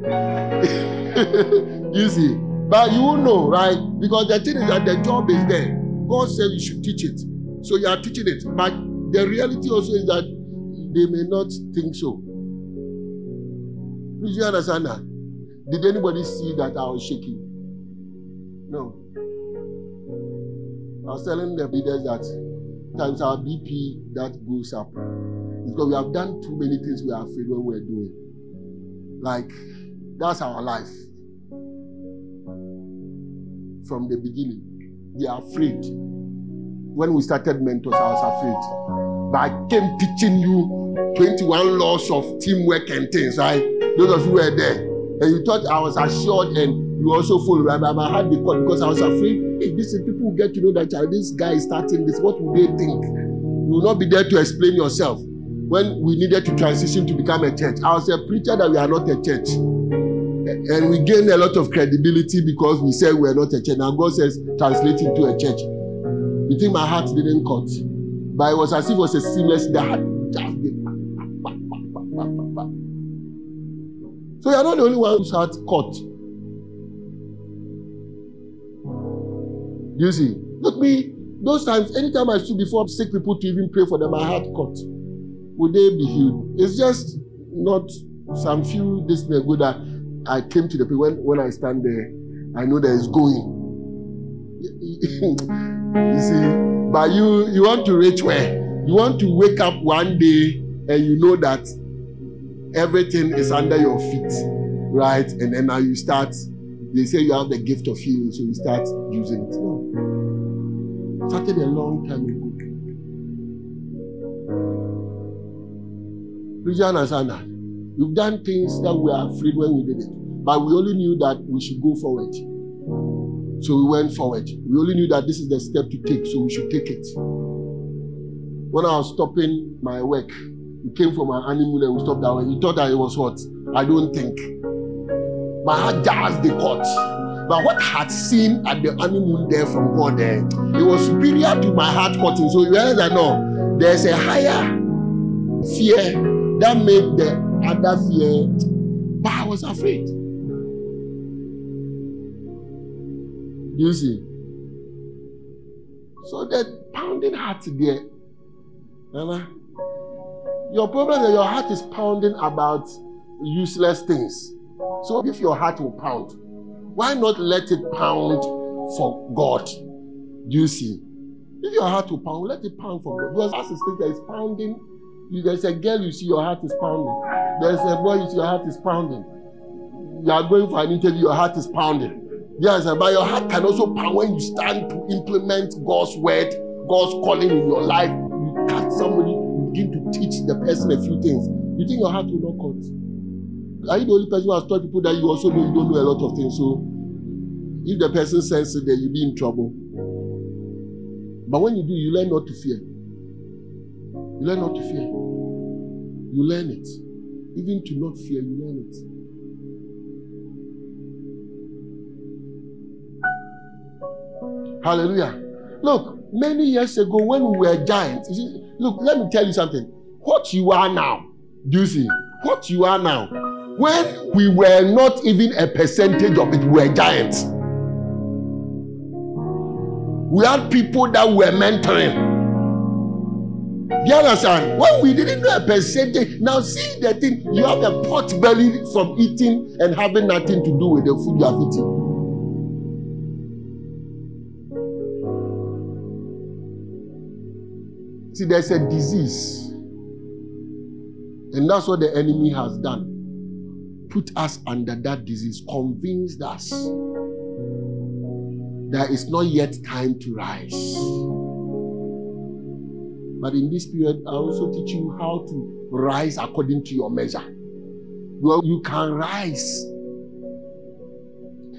you see, but you know, right? Because the thing is that the job is there. God said you should teach it, so you are teaching it. But the reality also is that they may not think so. Did you understand that? Did anybody see that I was shaking? No. I was telling the leaders that times our BP that goes up. Because we have done too many things we are afraid when we're doing. Like, that's our life. From the beginning, we are afraid. When we started mentors, I was afraid. But I came teaching you 21 laws of teamwork and things, right? Those of you were there. And you thought I was assured and you also followed. Right? But had the call because I was afraid. Hey, this is people get to know that uh, this guy is starting this. What will they think? You will not be there to explain yourself. When we needed to transition to become a church, I was a preacher that we are not a church. And we gained a lot of credibility because we said we are not a church. Now God says, translate into a church. You think my heart didn't cut? But it was as if it was a seamless, the heart just did. So you're not the only one whose heart caught. You see, look me, those times, anytime I stood before sick people to even pray for them, my heart caught. Would they be healed? Mm. It's just not some few days ago that I came to the place when, when I stand there, I know there is going. you see, but you you want to reach where? You want to wake up one day and you know that everything is under your feet, right? And then now you start. They say you have the gift of healing, so you start using it. Started a long time ago. Please you understand that? We've done things that we are afraid when we did it, but we only knew that we should go forward. So we went forward. We only knew that this is the step to take, so we should take it. When I was stopping my work, we came from an honeymoon and we stopped that way. He thought that it was what? I don't think. My heart just the court. But what I had seen at the honeymoon there from God there, it was superior to my heart cutting. So you realize that no, there's a higher fear that made the other fear. But I was afraid. You see? So that pounding heart there, Nana, your problem is your heart is pounding about useless things. So if your heart will pound, why not let it pound for God? Do you see? If your heart will pound, let it pound for God. Because as it states that it's pounding, there's a girl you see, your heart is pounding. There's a boy you see, your heart is pounding. You are going for an interview, your heart is pounding. Yes, but your heart can also pound when you stand to implement God's word, God's calling in your life. You catch somebody, you begin to teach the person a few things. You think your heart will not cut? Are you the only person who has taught people that you also know you don't know a lot of things? So if the person senses it, then you'll be in trouble. But when you do, you learn not to fear. You learn not to fear. You learn it. Even to not fear, you learn it. Hallelujah. Look, many years ago when we were giants, see, look, let me tell you something. What you are now, do you see? What you are now, when we were not even a percentage of it, we were giants. We had people that were mentoring. You understand? When we didn't know a percentage, now see the thing, you have a pot belly from eating and having nothing to do with the food you have eaten. See, there's a disease. And that's what the enemy has done. Put us under that disease, convinced us that it's not yet time to rise. But in this period, I also teach you how to rise according to your measure. Well, you can rise.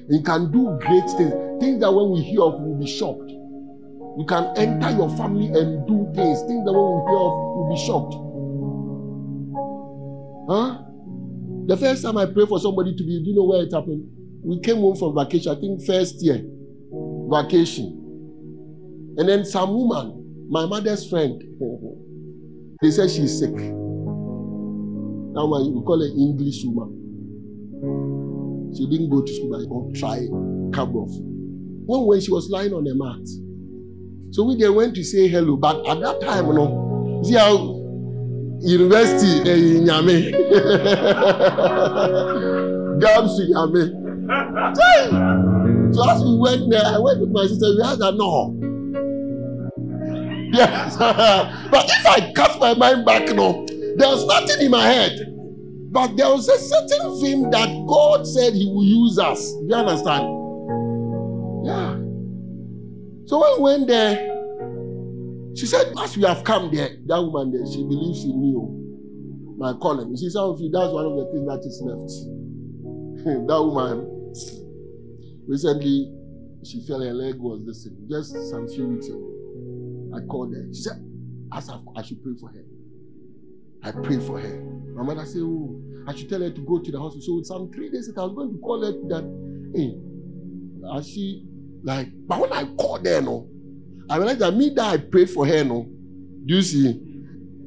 You can do great things. Things that when we hear of, we'll be shocked. You can enter your family and do things. Things that when we hear of, we'll be shocked. Huh? The first time I prayed for somebody to be, do you know where it happened? We came home from vacation, I think first year vacation. And then some woman, my mother's friend, they said she's sick. Now we call her English woman. She didn't go to school, but or try come off. One when she was lying on the mat. So we then went to say hello, but at that time, you know, see how university in Yame, Gabs in Yame. So as we went there, I went with my sister. We asked her, no. Yes. but if I cast my mind back, no, there was nothing in my head. But there was a certain thing that God said He will use us. Do you understand? Yeah. So when we went there, she said, as we have come there, that woman there, she believes in me. oh, My calling. You see, some of you, that's one of the things that is left. that woman, recently, she fell, her leg was this just some few weeks ago. I called her. She said, her, I should pray for her. I prayed for her. My mother said, Oh, I should tell her to go to the hospital. So in some three days later, I was going to call her that, hey, as she like, but when I called her, no, I realized that me that I prayed for her, no, do you see?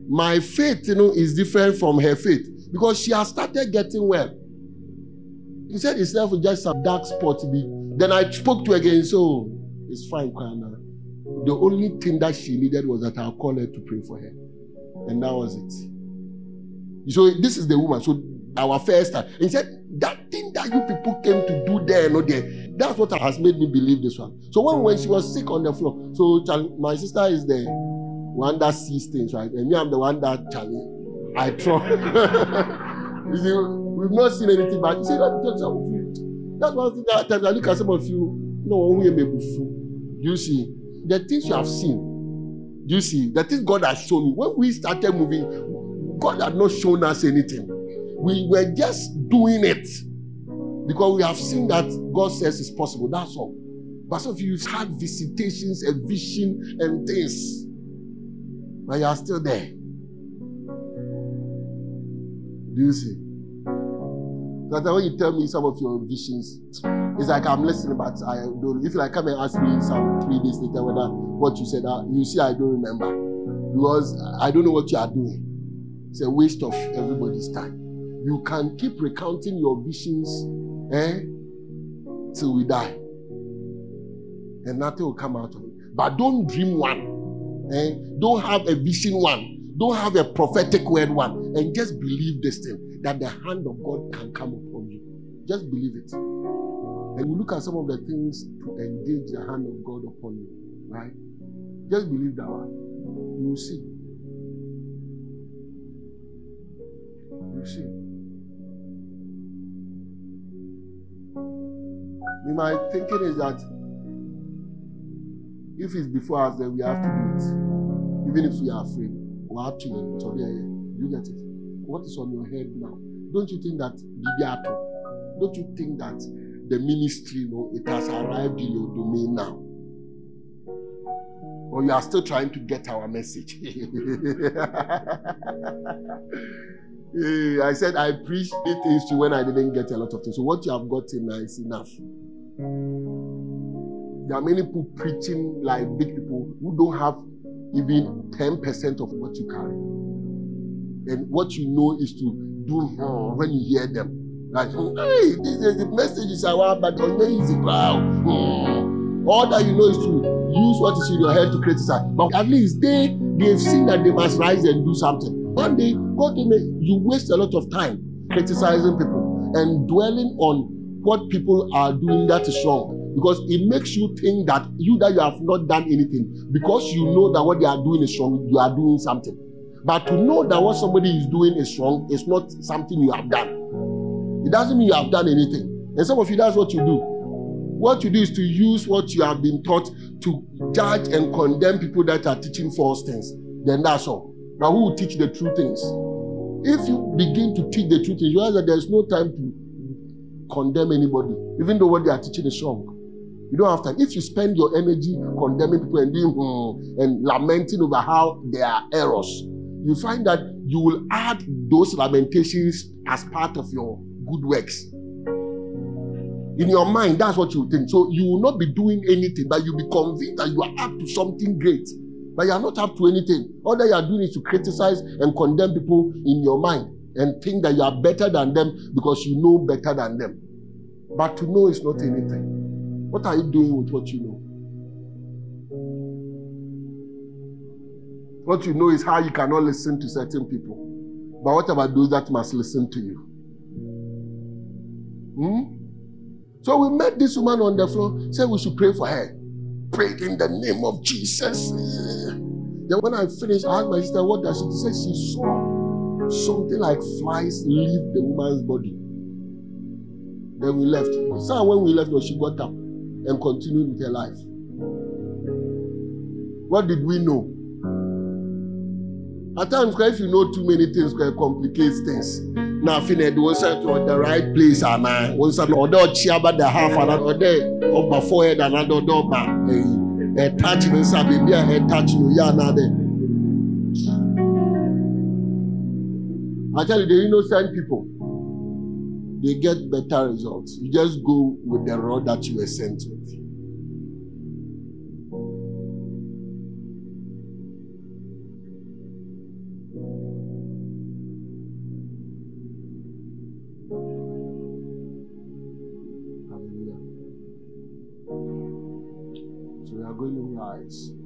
My faith, you know, is different from her faith because she has started getting well. He said was just some dark spot. Then I spoke to her again, so it's fine, Kwana. The only thing that she needed was that I'll call her to pray for her. And that was it. So this is the woman. So our first time. He said, that thing that you people came to do there, no there, that's what has made me believe this one. So when, when she was sick on the floor, so my sister is the one that sees things, right? And me, I'm the one that Charlie, I try. you see, we've not seen anything, but you see, let me tell. That's one thing that I look at some of you, no, we may be fool. You see, the things you have seen, you see, the things God has shown you. When we started moving, God had not shown us anything. We were just doing it because we have seen that God says it's possible. That's all. But some of you had visitations, and vision, and things, but you are still there. Do you see? That when you tell me some of your visions, it's like I'm listening, but I don't. If you like come and ask me some three days later whether what you said, uh, you see, I don't remember because I don't know what you are doing. It's a waste of everybody's time. You can keep recounting your visions, eh, till we die, and nothing will come out of it. But don't dream one, eh? Don't have a vision one. Don't have a prophetic word one, and just believe this thing that the hand of God can come upon you. Just believe it. And we look at some of the things to engage the hand of God upon you, right? Just believe that one. You will see. You will see. My thinking is that if it's before us, then we have to do it. Even if we are afraid. We have to. You get it? What is on your head now? Don't you think that Don't you think that the ministry, you know, it has arrived in your domain now. Or you are still trying to get our message. I said I preached things to when I didn't get a lot of things. So what you have gotten now is enough. There are many people preaching like big people who don't have even 10% of what you carry. And what you know is to do when you hear them. Hey, this is the message is our but on the easy crowd. Hmm. All that you know is to use what is in your head to criticize. But at least they they've seen that they must rise and do something. One day, God you waste a lot of time criticizing people and dwelling on what people are doing that is wrong because it makes you think that you that you have not done anything because you know that what they are doing is wrong you are doing something but to know that what somebody is doing is wrong is not something you have done it doesn't mean you have done anything. And some of you, that's what you do. What you do is to use what you have been taught to judge and condemn people that are teaching false things. Then that's all. Now, who will teach the true things? If you begin to teach the true things, you realize that there's no time to condemn anybody, even though what they are teaching is wrong. You don't have time. If you spend your energy condemning people and doing hmm, and lamenting over how they are errors, you find that you will add those lamentations as part of your good works. In your mind, that's what you think. So you will not be doing anything, but you'll be convinced that you are up to something great. But you are not up to anything. All that you are doing is to criticize and condemn people in your mind and think that you are better than them because you know better than them. But to know is not anything. What are you doing with what you know? What you know is how you cannot listen to certain people. But what about those that must listen to you? Hmm? So we met this woman on the floor, said we should pray for her. Prayed in the name of Jesus. Then when I finished, I asked my sister, what does she say? She saw something like flies leave the woman's body. Then we left. So when we left, she got up and continued with her life. What did we know? At times, if you know too many things, it complicates things. Na afei na ɛde wɔn nsa to the right place ana wɔn nsa no ɔdɛ ɔkyi aba the half ana ɔdɛ ɔba forehead ana ɔdɛ ɔba ɛyi ɛtouch ne nsa beebi a ɛtouch no yɛ ana dɛ. Actually, the innocent people, they get better results. You just go with the rod that you were sent with.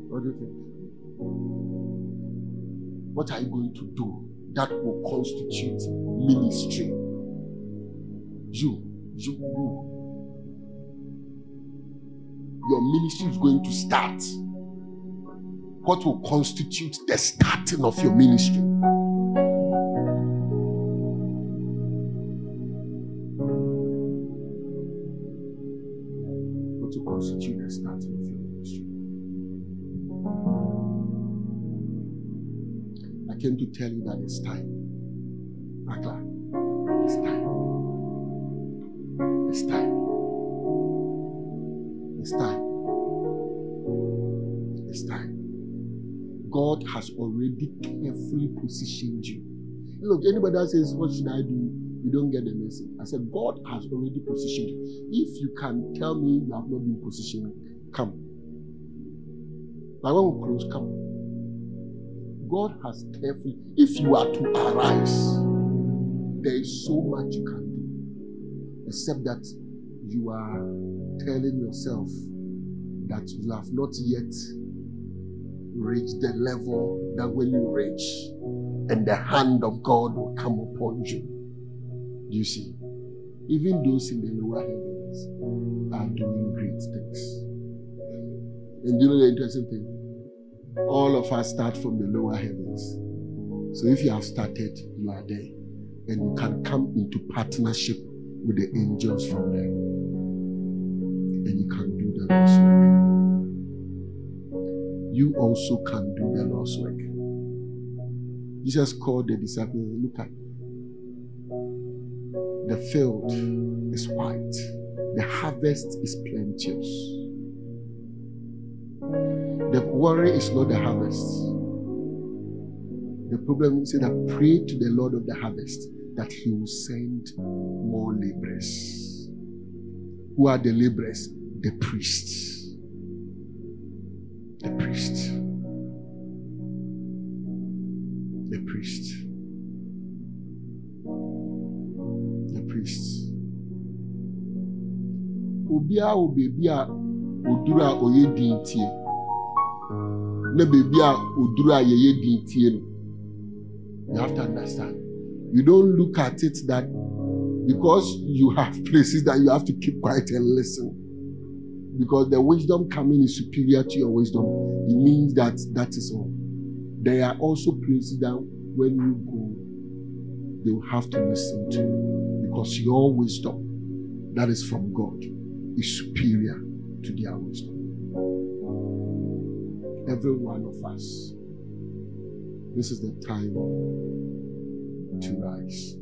What do you think? What are you going to do that will constitute ministry? You, you, you. Your ministry is going to start. What will constitute the starting of your ministry? It's time. Akla, it's time. It's time. It's time. It's time. God has already carefully positioned you. Look, anybody that says, What should I do? You don't get the message. I said, God has already positioned you. If you can tell me you have not been positioned, come. But when we close, come. God has carefully, if you are to arise, there is so much you can do, except that you are telling yourself that you have not yet reached the level that when you reach, and the hand of God will come upon you. You see? Even those in the lower heavens are doing great things. And you know the interesting thing? All of us start from the lower heavens. So if you have started, you are there. And you can come into partnership with the angels from there. And you can do the Lord's work. You also can do the Lord's work. Jesus called the disciples, look at the field is white, the harvest is plenteous. The worry is not the harvest. The problem is that pray to the Lord of the harvest that He will send more laborers. Who are the laborers? The priests. The priests. The priests. The priests. Obiara wɔ beebi a oduru a din tie. Na a oduru din tie no. You have to understand. You don't look at it that because you have places that you have to keep quiet and listen. Because the wisdom coming is superior to your wisdom. It means that that is all. There are also places that when you go, they will have to listen to you. Because your wisdom, that is from God, is superior to their wisdom. Every one of us, this is the time to rise.